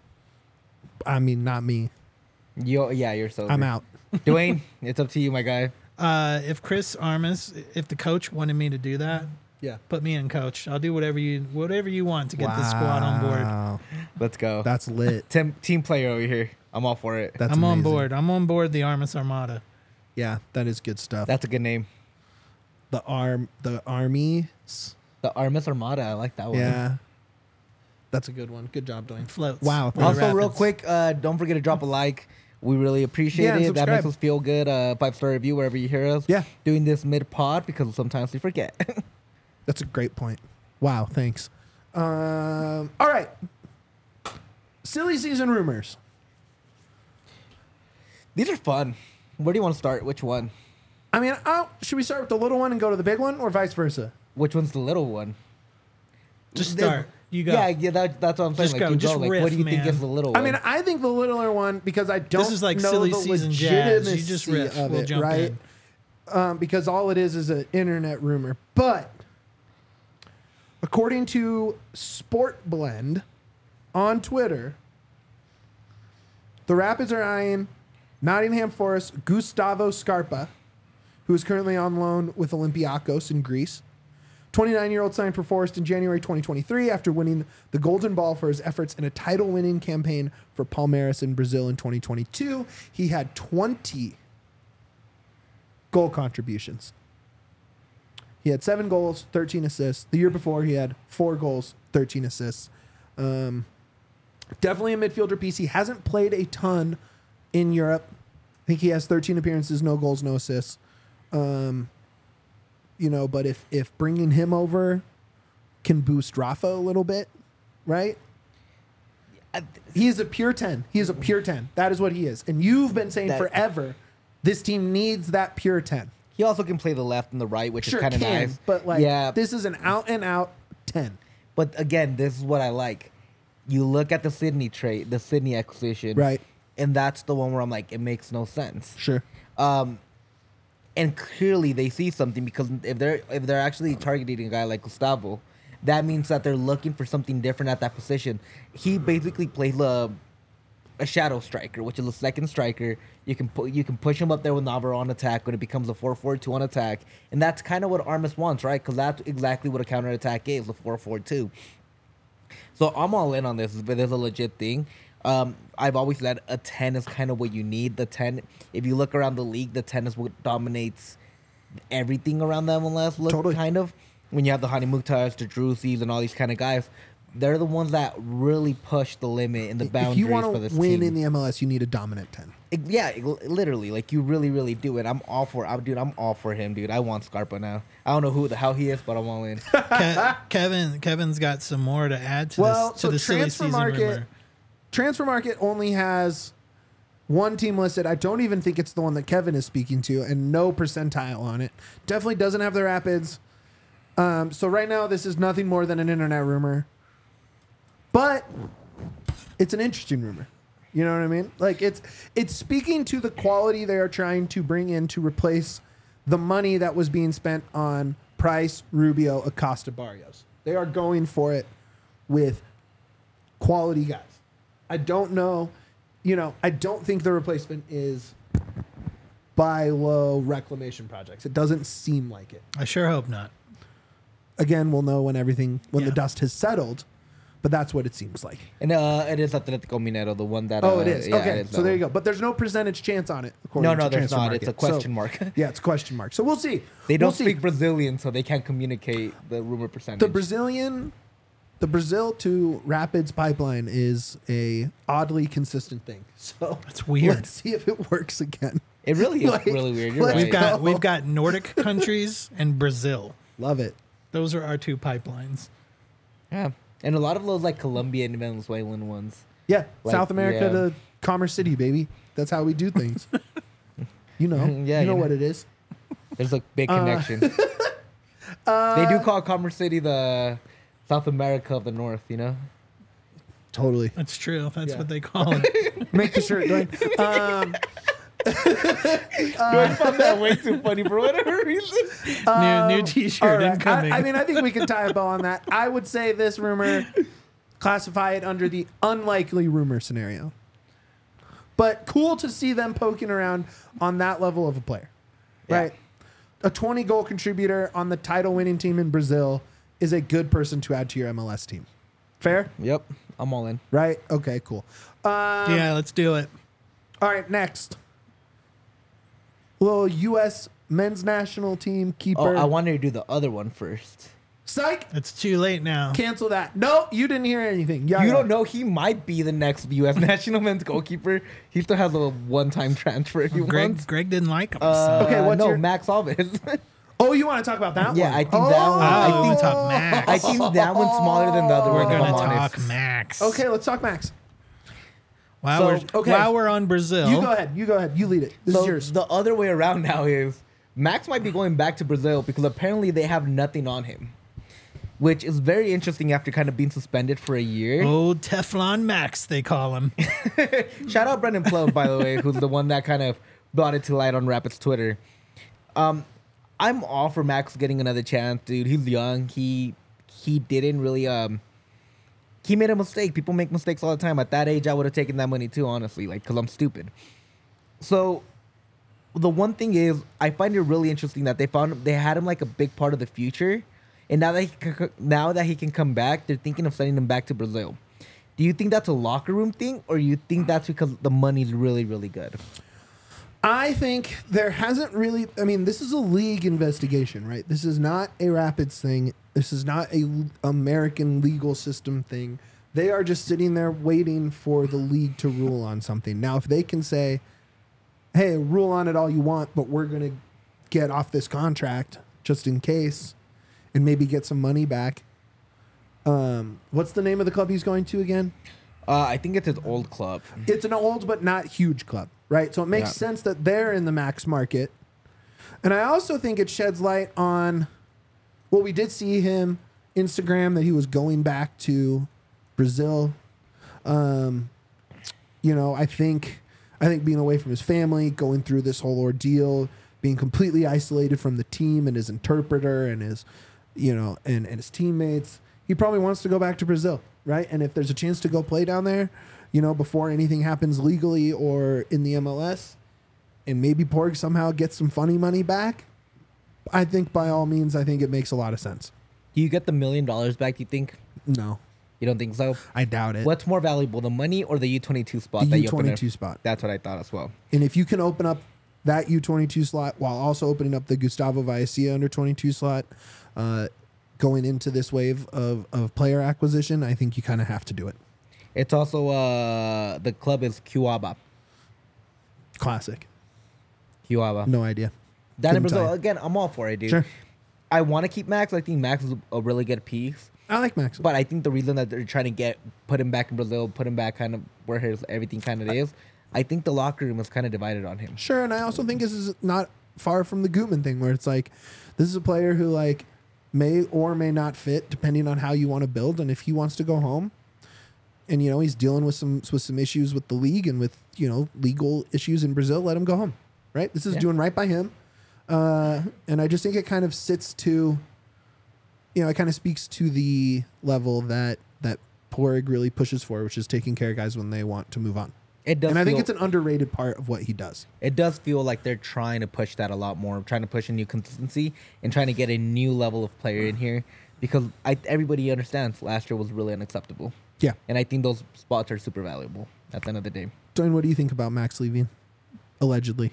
Speaker 1: I mean, not me.
Speaker 2: You, yeah, you're so.
Speaker 1: I'm out.
Speaker 2: Dwayne, it's up to you, my guy.
Speaker 3: Uh, if Chris Armas, if the coach wanted me to do that,
Speaker 1: Yeah.
Speaker 3: put me in coach. I'll do whatever you whatever you want to get the squad on board.
Speaker 2: Let's go.
Speaker 1: That's lit.
Speaker 2: Team, team player over here. I'm all for it.
Speaker 1: That's
Speaker 3: I'm on board. I'm on board the Armas Armada.
Speaker 1: Yeah, that is good stuff.
Speaker 2: That's a good name.
Speaker 1: the arm, the armies.
Speaker 2: The Armas Armada. I like that one.
Speaker 1: Yeah, that's a good one. Good job, Dwayne.
Speaker 3: Floats.
Speaker 1: Wow,
Speaker 2: Also, real quick, uh, don't forget to drop a like. We really appreciate
Speaker 1: Yeah, and
Speaker 2: it. That makes us feel good. Uh, five star review wherever you hear us.
Speaker 1: Yeah.
Speaker 2: Doing this mid pod because sometimes we forget.
Speaker 1: That's a great point. Wow, thanks. Um, all right. Silly season rumors.
Speaker 2: These are fun. Where do you want to start? Which one?
Speaker 1: I mean, oh, should we start with the little one and go to the big one, or vice versa?
Speaker 2: Which one's the little one?
Speaker 3: Just
Speaker 2: The-
Speaker 3: start. You go.
Speaker 2: Yeah, yeah. That, that's what I'm saying.
Speaker 3: Just
Speaker 2: like,
Speaker 3: go,
Speaker 2: you
Speaker 3: just
Speaker 2: Like,
Speaker 3: riff,
Speaker 2: what do you think
Speaker 3: man.
Speaker 2: is the little one?
Speaker 1: I mean, I think the littler one because I don't.
Speaker 3: is like
Speaker 1: know
Speaker 3: silly
Speaker 1: the
Speaker 3: season jazz. You
Speaker 1: legitimacy
Speaker 3: just riff.
Speaker 1: of
Speaker 3: We'll
Speaker 1: it,
Speaker 3: jump
Speaker 1: right? Um, because all it is is an internet rumor. But according to Sport Blend on Twitter, the Rapids are eyeing Nottingham Forest Gustavo Scarpa, who is currently on loan with Olympiakos in Greece. 29 year old signed for Forest in January 2023 after winning the Golden Ball for his efforts in a title winning campaign for Palmeiras in Brazil in 2022. He had 20 goal contributions. He had seven goals, 13 assists. The year before, he had four goals, 13 assists. Um, definitely a midfielder piece. He hasn't played a ton in Europe. I think he has 13 appearances, no goals, no assists. Um, you know, but if if bringing him over can boost Rafa a little bit, right? He is a pure 10. He is a pure 10. That is what he is. And you've been saying
Speaker 2: That-
Speaker 1: forever this team needs that pure 10.
Speaker 2: He also can play the left and the right, which
Speaker 1: Sure,
Speaker 2: is kind of nice.
Speaker 1: but like
Speaker 2: yeah,
Speaker 1: this is an out and out 10.
Speaker 2: But again, this is what I like. You look at the Sydney trade, the Sydney acquisition,
Speaker 1: Right.
Speaker 2: And that's the one where I'm like, it makes no sense.
Speaker 1: Sure.
Speaker 2: Um, and clearly they see something because if they're if they're actually targeting a guy like Gustavo, that means that they're looking for something different at that position. He basically plays a a shadow striker, which is a second striker. You can put you can push him up there with Navarro on attack when it becomes a 4-4-2 on attack, and that's kind of what Armas wants, right? Because that's exactly what a counter attack is, a 4-4-2. So I'm all in on this, but there's a legit thing. Um, I've always said a 10 is kind of what you need. The 10, if you look around the league, the 10 is what dominates everything around the MLS. Look,
Speaker 1: Totally.
Speaker 2: kind of. When you have the Hany Mukhtars, the Driussis, and all these kind of guys, they're the ones that really push the limit and the boundaries
Speaker 1: if
Speaker 2: boundaries
Speaker 1: you
Speaker 2: for
Speaker 1: want
Speaker 2: this
Speaker 1: to win
Speaker 2: team.
Speaker 1: in the MLS, you need a dominant 10.
Speaker 2: It- yeah, it- literally, like you really, really do it. I'm all for, I'm, dude. I'm all for him, dude. I want Scarpa now. I don't know who the hell he is, but I'm all in.
Speaker 3: Ke- Kevin Kevin's got some more to add to
Speaker 1: Well,
Speaker 3: this to
Speaker 1: so
Speaker 3: the
Speaker 1: transfer market-
Speaker 3: rumor.
Speaker 1: Transfermarkt only has one team listed. I don't even think it's the one that Kevin is speaking to, and no percentile on it. Definitely doesn't have the Rapids. Um, so right now, this is nothing more than an internet rumor, but it's an interesting rumor. You know what I mean? Like it's it's speaking to the quality they are trying to bring in to replace the money that was being spent on Price, Rubio, Acosta, Barrios. They are going for it with quality guys. I don't know, you know, I don't think the replacement is buy low reclamation projects. It doesn't seem like it.
Speaker 3: I sure hope not.
Speaker 1: Again, we'll know when everything when the dust has settled, but that's what it seems like.
Speaker 2: And uh, it is Atletico Mineiro, the one that.
Speaker 1: Oh,
Speaker 2: uh,
Speaker 1: it is.
Speaker 2: yeah,
Speaker 1: okay,
Speaker 2: it is
Speaker 1: so
Speaker 2: that
Speaker 1: there you go. But there's no percentage chance on it. according
Speaker 2: No,
Speaker 1: to
Speaker 2: no, there's
Speaker 1: Transfer
Speaker 2: not. It's a
Speaker 1: Market. So-
Speaker 2: question mark.
Speaker 1: yeah, it's a question mark. So we'll see.
Speaker 2: They don't
Speaker 1: We'll see.
Speaker 2: speak Brazilian, so they can't communicate the rumor percentage.
Speaker 1: The Brazilian, the Brazil to Rapids pipeline is a oddly consistent thing. So
Speaker 3: That's weird.
Speaker 1: Let's see if it works again.
Speaker 2: it really is
Speaker 1: Like,
Speaker 2: really weird. You're right.
Speaker 3: We've got
Speaker 1: go.
Speaker 3: we've got Nordic countries and Brazil.
Speaker 1: Love it.
Speaker 3: Those are our two pipelines.
Speaker 2: yeah, and a lot of those like Colombian and Venezuelan ones.
Speaker 1: Yeah,
Speaker 2: Like,
Speaker 1: South America
Speaker 2: yeah.
Speaker 1: to Commerce City, baby. That's how we do things. you know,
Speaker 2: Yeah,
Speaker 1: you know
Speaker 2: you
Speaker 1: what
Speaker 2: know.
Speaker 1: it is.
Speaker 2: There's a big
Speaker 1: Uh,
Speaker 2: connection. they do call Commerce City the South America of the North. You know.
Speaker 1: Totally.
Speaker 3: That's true. That's
Speaker 1: Yeah.
Speaker 3: what they call it.
Speaker 1: Make the shirt, Dwayne. Um,
Speaker 2: I found that way too funny for whatever reason.
Speaker 3: new new T-shirt
Speaker 1: right.
Speaker 3: incoming.
Speaker 1: I, I mean, I think we can tie a bow on that. I would say this rumor, classify it under the unlikely rumor scenario. But cool to see them poking around on that level of a player,
Speaker 2: Yeah.
Speaker 1: right? A 20 goal contributor on the title winning team in Brazil is a good person to add to your MLS team. Fair?
Speaker 2: Yep, I'm all in.
Speaker 1: Right? Okay, cool. Um,
Speaker 3: yeah, let's do it.
Speaker 1: All right, next. Little U.S. men's national team keeper.
Speaker 2: Oh, I wanted to do the other one first.
Speaker 1: Psych!
Speaker 3: It's too late now.
Speaker 1: Cancel that. No, you didn't hear anything. Yeah,
Speaker 2: You
Speaker 1: yeah.
Speaker 2: don't know he might be the next U.S. national men's goalkeeper. He still has a one-time transfer if he
Speaker 3: Greg
Speaker 2: wants.
Speaker 3: Greg didn't like him.
Speaker 2: Uh,
Speaker 3: so.
Speaker 1: Okay, what's
Speaker 2: no,
Speaker 1: your-
Speaker 2: Max Alves.
Speaker 1: Oh, you want to talk about that one?
Speaker 2: Yeah,
Speaker 1: one?
Speaker 2: I think that one- I
Speaker 3: Oh,
Speaker 2: think-
Speaker 3: talk Max.
Speaker 2: I think that one's smaller than the other
Speaker 3: We're
Speaker 2: one. if
Speaker 3: gonna talk
Speaker 2: honest.
Speaker 3: Max.
Speaker 1: Okay, let's talk Max.
Speaker 3: While
Speaker 2: So,
Speaker 3: we're
Speaker 1: okay.
Speaker 3: while we're on Brazil,
Speaker 1: You go ahead. You go ahead. You lead it. This
Speaker 2: So
Speaker 1: is yours.
Speaker 2: the other way around now is Max might be going back to Brazil because apparently they have nothing on him, which is very interesting after kind of being suspended for a year.
Speaker 3: old Teflon Max, they call him.
Speaker 2: Shout out Brendan Plone, by the way, who's the one that kind of brought it to light on Rapids Twitter. Um, I'm all for Max getting another chance, dude. He's young. He he didn't really um he made a mistake. People make mistakes all the time. At that age, I would have taken that money too, honestly, like because I'm stupid. So the one thing is, I find it really interesting that they found they had him like a big part of the future, and now that he can, now that he can come back, they're thinking of sending him back to Brazil. Do you think that's a locker room thing, or you think that's because the money's really really good?
Speaker 1: I think there hasn't really. I mean, this is a league investigation, right? This is not a Rapids thing. This is not a American legal system thing. They are just sitting there waiting for the league to rule on something. Now, if they can say, "Hey, rule on it all you want, but we're going to get off this contract just in case, and maybe get some money back." Um, what's the name of the club he's going to again?
Speaker 2: Uh, I think it's an old club.
Speaker 1: it's an old but not huge club, right? So it makes
Speaker 2: Yeah.
Speaker 1: sense that they're in the max market. And I also think it sheds light on well, we did see him Instagram that he was going back to Brazil. Um, you know, I think I think being away from his family, going through this whole ordeal, being completely isolated from the team and his interpreter and his, you know, and, and his teammates, he probably wants to go back to Brazil, right? And if there's a chance to go play down there, you know, before anything happens legally or in the MLS, and maybe Padraig somehow gets some funny money back, I think by all means, I think it makes a lot of sense.
Speaker 2: Do you get the million dollars back? Do you think?
Speaker 1: No,
Speaker 2: You don't think so?
Speaker 1: I doubt it.
Speaker 2: What's more valuable, the money or the U twenty two spot?
Speaker 1: The
Speaker 2: that you open
Speaker 1: U22 spot.
Speaker 2: That's what I thought as well.
Speaker 1: And if you can open up that U22 slot while also opening up the Gustavo Vallecilla under 22 slot, uh, going into this wave of, of player acquisition, I think you kind of have to do it.
Speaker 2: It's also uh the club is Cuiabá.
Speaker 1: Classic.
Speaker 2: Cuiabá.
Speaker 1: No idea.
Speaker 2: Down in Brazil again. I'm all for it, dude.
Speaker 1: Sure.
Speaker 2: I want to keep Max. I think Max is a really good piece.
Speaker 1: I like Max.
Speaker 2: But I think the reason that they're trying to get put him back in Brazil, put him back kind of where his everything kind of is, I think the locker room is kind of divided on him.
Speaker 1: Sure, and I also think this is not far from the Gutman thing, where it's like this is a player who like may or may not fit depending on how you want to build, and if he wants to go home, and you know he's dealing with some with some issues with the league and with you know legal issues in Brazil. Let him go home. Right. This is
Speaker 2: Yeah.
Speaker 1: doing right by him. Uh, and I just think it kind of sits to, you know, it kind of speaks to the level that that Padraig really pushes for, which is taking care of guys when they want to move on.
Speaker 2: It does.
Speaker 1: and I think
Speaker 2: feel-
Speaker 1: it's an underrated part of what he does.
Speaker 2: it does feel like they're trying to push that a lot more, trying to push a new consistency and trying to get a new level of player in here because I, everybody understands last year was really unacceptable.
Speaker 1: Yeah.
Speaker 2: And I think those spots are super valuable at the end of the day.
Speaker 1: Dwayne, what do you think about Max leaving? Allegedly,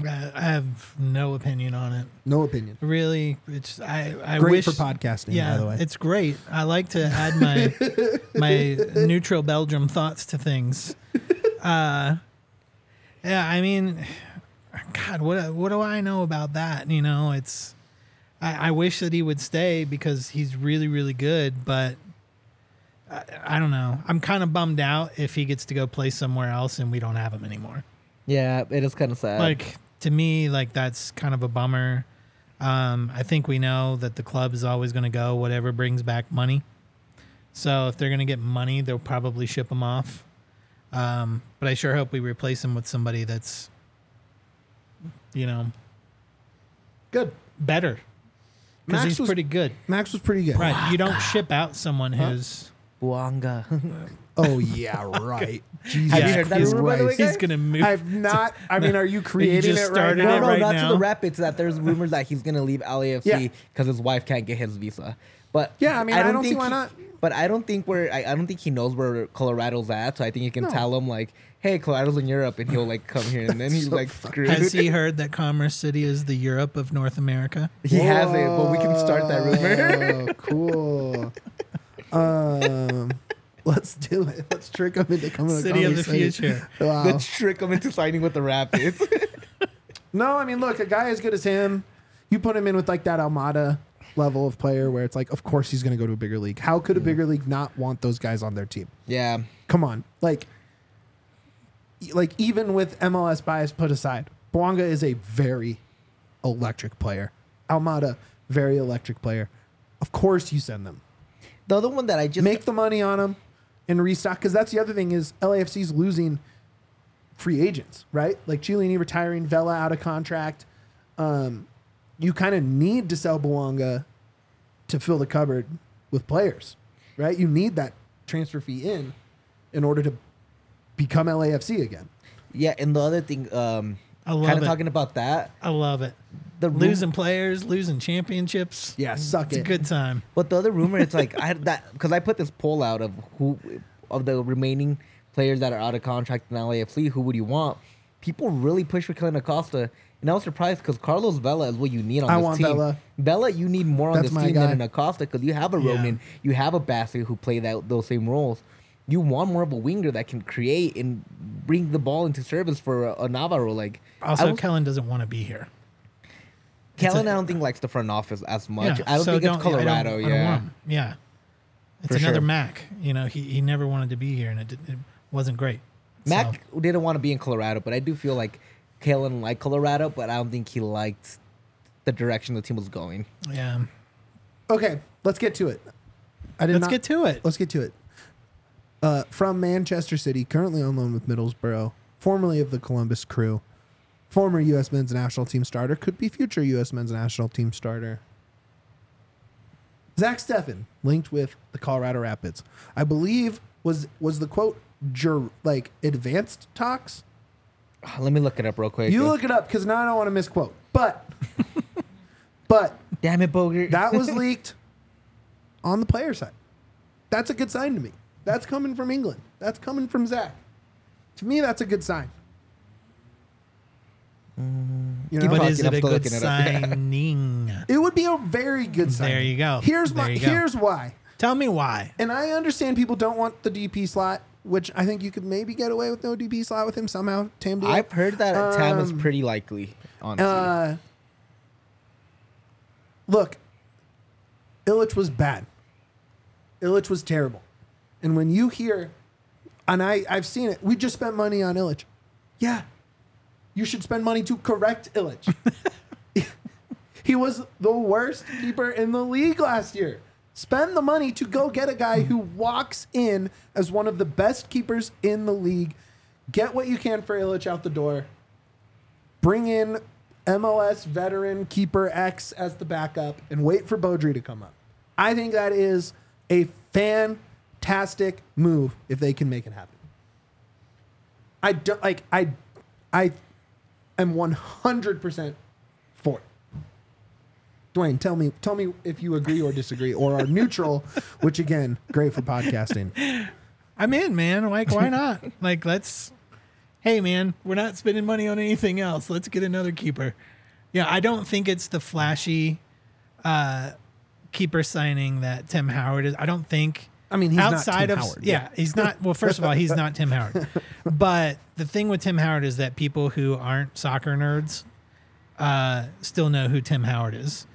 Speaker 3: I I have no opinion on it.
Speaker 1: no opinion.
Speaker 3: Really, it's I. I
Speaker 1: Great
Speaker 3: wish,
Speaker 1: for podcasting,
Speaker 3: Yeah,
Speaker 1: by the way.
Speaker 3: it's great. I like to add my my neutral Belgium thoughts to things. Uh, yeah, I mean, God, what what do I know about that? You know, it's. I, I wish that he would stay because he's really really good, but. I, I don't know. I'm kind of bummed out if he gets to go play somewhere else and we don't have him anymore
Speaker 2: Yeah, it is kind of sad.
Speaker 3: like to me like that's kind of a bummer. Um, i think we know that the club is always going to go whatever brings back money. So if they're going to get money they'll probably ship them off. Um, but i sure hope we replace him with somebody that's you know
Speaker 1: Good.
Speaker 3: better. Because he's
Speaker 1: was-
Speaker 3: pretty good.
Speaker 1: Max was pretty good.
Speaker 3: right. You don't ship out someone who's
Speaker 2: Bouanga.
Speaker 1: Oh yeah, right. Jesus
Speaker 2: Have you heard that
Speaker 1: Christ.
Speaker 2: rumor, by the way,
Speaker 3: he's going to move
Speaker 1: I've not. I mean, are you creating
Speaker 3: just
Speaker 1: it right
Speaker 3: started
Speaker 1: now?
Speaker 3: it
Speaker 2: no,
Speaker 3: right
Speaker 2: not
Speaker 3: now.
Speaker 2: to the Rapids. That there's rumors that he's gonna leave LAFC
Speaker 1: Yeah.
Speaker 2: because his wife can't get his visa. But
Speaker 1: Yeah, I mean, I don't see
Speaker 2: think
Speaker 1: why
Speaker 2: he-
Speaker 1: not.
Speaker 2: But I don't think we're. I, I don't think he knows where Colorado's at. So I think you can
Speaker 1: No.
Speaker 2: tell him like, "Hey, Colorado's in Europe," and he'll like come here, and then he's
Speaker 1: so
Speaker 2: like screwed.
Speaker 3: has he heard that commerce city is the europe of north america
Speaker 2: He has it, but we can start that rumor.
Speaker 1: Oh, cool. Um, let's do it. Let's trick him into coming. to
Speaker 3: city of the
Speaker 1: City.
Speaker 3: future
Speaker 1: Wow.
Speaker 2: Let's trick him into signing with the Rapids.
Speaker 1: No, I mean, look, a guy as good as him, you put him in with like that Almada level of player where it's like, of course he's going to go to a bigger league. How could a bigger league not want those guys on their team?
Speaker 2: yeah,
Speaker 1: Come on, like, like even with MLS bias put aside, Bouanga is a very electric player. Almada, very electric player. Of course, you send them.
Speaker 2: The other one that I just
Speaker 1: Make the money on them and restock. Because that's the other thing is LAFC's losing free agents, right? Like Chiellini retiring, Vela out of contract. Um, you kind of need to sell Bouanga to fill the cupboard with players, right? You need that transfer fee in in order to become LAFC again.
Speaker 2: yeah, and the other thing, um,
Speaker 3: I love
Speaker 2: kind of
Speaker 3: it.
Speaker 2: talking about that.
Speaker 3: I love it.
Speaker 2: The ru-
Speaker 3: losing players, losing championships.
Speaker 1: Yeah, suck
Speaker 3: It's a good time.
Speaker 2: But the other rumor, it's like I had that because I put this poll out of who of the remaining players that are out of contract in LAFC. Who would you want? People really push for Kellyn Acosta, and I was surprised because Carlos Vela is what you need on
Speaker 1: I
Speaker 2: this
Speaker 1: want
Speaker 2: team.
Speaker 1: Vela.
Speaker 2: Vela, you need more on
Speaker 1: That's
Speaker 2: this
Speaker 1: my
Speaker 2: team
Speaker 1: guy.
Speaker 2: than an Acosta because you have a
Speaker 3: Yeah.
Speaker 2: Ronan, you have a Bassett who play that those same roles. You want more of a winger that can create and bring the ball into service for a, a Navarro. Like
Speaker 3: Also,
Speaker 2: I was-
Speaker 3: Kellyn doesn't want to be here.
Speaker 2: Kellyn,
Speaker 3: a-
Speaker 2: I don't think likes the front office as much.
Speaker 3: Yeah,
Speaker 2: I don't
Speaker 3: so
Speaker 2: think it's
Speaker 3: don't-
Speaker 2: Colorado.
Speaker 3: I don't
Speaker 2: yeah.
Speaker 3: want him. yeah. It's
Speaker 2: For
Speaker 3: another
Speaker 2: sure.
Speaker 3: Mac. You know, he, he never wanted to be here, and it, did, it wasn't great.
Speaker 2: Mac
Speaker 3: So,
Speaker 2: didn't want to be in Colorado, but I do feel like Kellyn liked Colorado, but I don't think he liked the direction the team was going.
Speaker 3: yeah.
Speaker 1: Okay, let's get to it. I did
Speaker 3: Let's
Speaker 1: not-
Speaker 3: get to it.
Speaker 1: Let's get to it. Uh, from Manchester City, currently on loan with Middlesbrough, formerly of the Columbus Crew, former U.S. men's national team starter, could be future U.S. men's national team starter. Zach Steffen linked with the Colorado Rapids. I believe was was the quote jur, like advanced talks.
Speaker 2: Let me look it up real quick.
Speaker 1: You look it up because now I don't want to misquote. But but
Speaker 2: Damn it, Bogert.
Speaker 1: that was leaked on the player side. That's a good sign to me. That's coming from England. That's coming from Zach. To me, that's a good sign. You know,
Speaker 2: Keep
Speaker 3: But is it a
Speaker 2: still
Speaker 3: good
Speaker 2: looking it up.
Speaker 3: signing?
Speaker 1: it would be a very good sign.
Speaker 3: There you go.
Speaker 1: Here's
Speaker 3: There
Speaker 1: my
Speaker 3: you go.
Speaker 1: here's why.
Speaker 3: Tell me why.
Speaker 1: And I understand people don't want the DP slot, which I think you could maybe get away with no DP slot with him somehow. Tam deal.
Speaker 2: I've heard that Tam is
Speaker 1: Um,
Speaker 2: pretty likely, honestly.
Speaker 1: Uh, look, Ilić was bad. Ilić was terrible. And when you hear, and I, I've seen it, we just spent money on Ilić. Yeah. You should spend money to correct Ilić. he was the worst keeper in the league last year. Spend the money to go get a guy who walks in as one of the best keepers in the league. Get what you can for Ilić out the door. Bring in MLS veteran keeper X as the backup and wait for Beaudry to come up. I think that is a fantastic move if they can make it happen. I don't like I I am 100% for it. Dwayne, tell me tell me if you agree or disagree or are neutral, which again, great for podcasting.
Speaker 3: I'm in, man. Like, why not? like, let's. Hey, man, we're not spending money on anything else. Let's get another keeper. Yeah, I don't think it's the flashy uh, keeper signing that Tim Howard is. I don't think.
Speaker 1: I mean, he's not
Speaker 3: outside
Speaker 1: Tim
Speaker 3: of
Speaker 1: Howard,
Speaker 3: yeah, he's not. Well, first of all, he's not Tim Howard. But the thing with Tim Howard is that people who aren't soccer nerds uh, still know who Tim Howard is.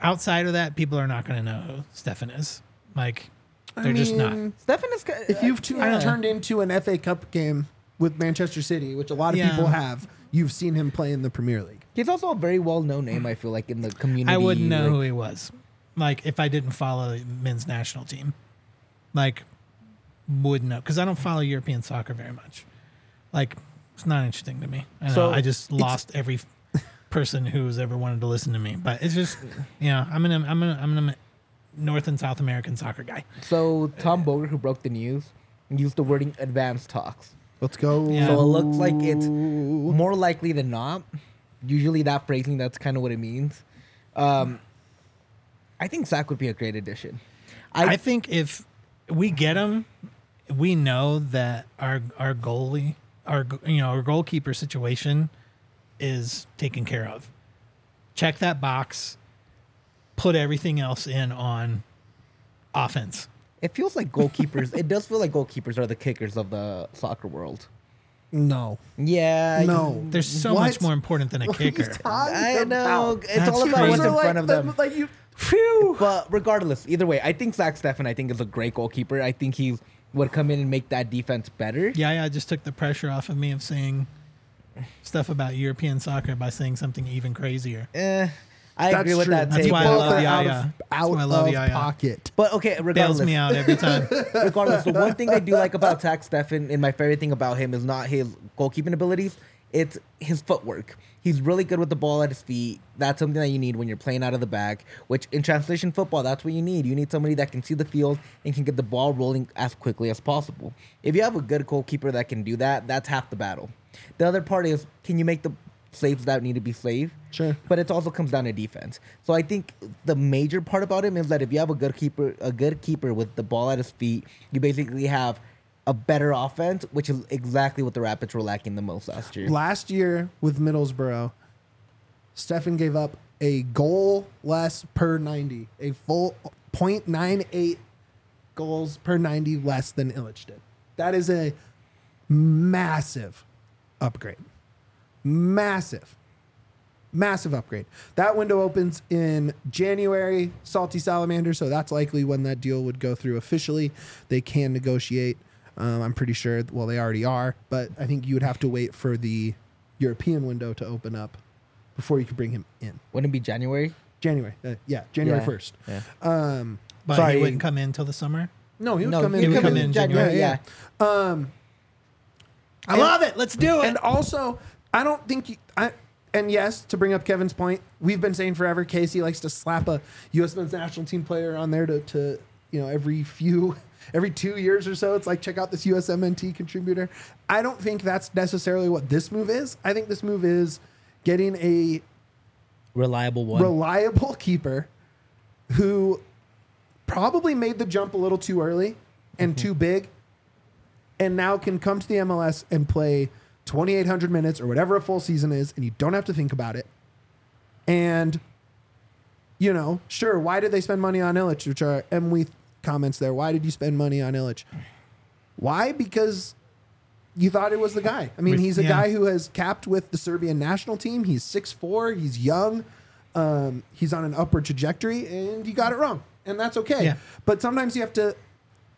Speaker 3: Outside of that, people are not going to know who Steffen is. Like, they're just not.
Speaker 2: Steffen is.
Speaker 1: If you've tu-
Speaker 2: yeah.
Speaker 1: turned into an FA Cup game with Manchester City, which a lot of
Speaker 3: Yeah.
Speaker 1: people have, you've seen him play in the Premier League.
Speaker 2: He's also a very well known name. I feel like in the community.
Speaker 3: I wouldn't know
Speaker 2: like-
Speaker 3: who he was. Like if I didn't follow the men's national team, like wouldn't know because I don't follow European soccer very much. Like it's not interesting to me. I, know,
Speaker 2: So,
Speaker 3: I just lost every person who's ever wanted to listen to me. But it's just you know I'm an I'm an I'm an North and South American soccer guy.
Speaker 2: So Tom Bogert, who broke the news, used the wording "advanced talks."
Speaker 1: Let's go.
Speaker 3: Yeah.
Speaker 2: So it looks like it's more likely than not. Usually, that phrasing that's kind of what it means. Um, I think Zach would be a great addition. I,
Speaker 3: I think if we get him, we know that our our goalie, our you know our goalkeeper situation is taken care of. Check that box. Put everything else in on offense.
Speaker 2: it feels like goalkeepers. it does feel like goalkeepers are the kickers of the soccer world.
Speaker 1: No.
Speaker 2: Yeah.
Speaker 1: No.
Speaker 2: you-
Speaker 3: They're so
Speaker 1: What?
Speaker 3: much more important than a
Speaker 1: What are you
Speaker 3: kicker.
Speaker 2: I know.
Speaker 1: about?
Speaker 2: It's
Speaker 3: That's
Speaker 2: all about
Speaker 3: crazy.
Speaker 2: what's in
Speaker 1: are
Speaker 2: front
Speaker 1: like
Speaker 2: of them.
Speaker 1: Like you,
Speaker 3: Phew.
Speaker 2: But regardless, either way, I think Zach Steffen, I think, is a great goalkeeper. I think he would come in and make that defense better.
Speaker 3: Yeah, yeah, I just took the pressure off of me of saying stuff about European soccer by saying something even crazier.
Speaker 2: Eh, I
Speaker 1: that's
Speaker 2: agree with
Speaker 1: true.
Speaker 2: that
Speaker 3: That's why I
Speaker 1: Both
Speaker 3: love
Speaker 1: are
Speaker 3: the
Speaker 1: out
Speaker 3: Yaya.
Speaker 1: of,
Speaker 3: That's
Speaker 1: out
Speaker 3: why I love
Speaker 1: of
Speaker 3: Yaya.
Speaker 1: pocket.
Speaker 2: But okay,
Speaker 3: Bails
Speaker 2: regardless,
Speaker 3: me out every time.
Speaker 2: regardless, the one thing I do like about Zach Steffen and my favorite thing about him is not his goalkeeping abilities, it's his footwork. He's really good with the ball at his feet. That's something that you need when you're playing out of the back, which in translation football, that's what you need. You need somebody that can see the field and can get the ball rolling as quickly as possible. If you have a good goalkeeper that can do that, that's half the battle. The other part is can you make the saves that need to be saved?
Speaker 1: Sure.
Speaker 2: But it also comes down to defense. So I think the major part about him is that if you have a good keeper, a good keeper with the ball at his feet, you basically have a better offense, which is exactly what the Rapids were lacking the most last year.
Speaker 1: Last year with Middlesbrough, Steffen gave up a goal less per 90, a full 0.98 goals per 90 less than Illich did. That is a massive upgrade. Massive. Massive upgrade. That window opens in January, Salty Salamander, so that's likely when that deal would go through officially. They can negotiate. Um, I'm pretty sure, well, they already are, but I think you would have to wait for the European window to open up before you could bring him in.
Speaker 2: Wouldn't it be January?
Speaker 1: January. Uh, yeah, January
Speaker 2: Yeah.
Speaker 1: 1st.
Speaker 2: Yeah.
Speaker 1: Um,
Speaker 3: But
Speaker 2: Sorry.
Speaker 3: he wouldn't come in till the summer.
Speaker 1: no, he would
Speaker 2: No,
Speaker 1: come in.
Speaker 2: he
Speaker 3: would
Speaker 1: He
Speaker 3: come
Speaker 1: would
Speaker 3: in
Speaker 2: January.
Speaker 1: Yeah,
Speaker 2: Yeah.
Speaker 1: yeah. Um,
Speaker 3: I
Speaker 1: And-
Speaker 3: love it. Let's do it.
Speaker 1: And also, I don't think you, I. And yes, to bring up Kevin's point, we've been saying forever. Casey likes to slap a U.S. men's national team player on there to, to you know, every few, every two years or so. It's like check out this USMNT contributor. I don't think that's necessarily what this move is. I think this move is getting a
Speaker 2: Reliable one.
Speaker 1: reliable keeper who probably made the jump a little too early and mm-hmm. too big and now can come to the MLS and play 2800 minutes or whatever a full season is and you don't have to think about it. And you know, sure, why did they spend money on Ilić, which are Emily comments there. Why did you spend money on Ilić? Why? Because you thought it was the guy. I mean, he's a
Speaker 3: yeah.
Speaker 1: guy who has capped with the Serbian national team. He's 6'4, he's young, um, he's on an upward trajectory, and you got it wrong. And that's okay.
Speaker 3: Yeah.
Speaker 1: But sometimes you have to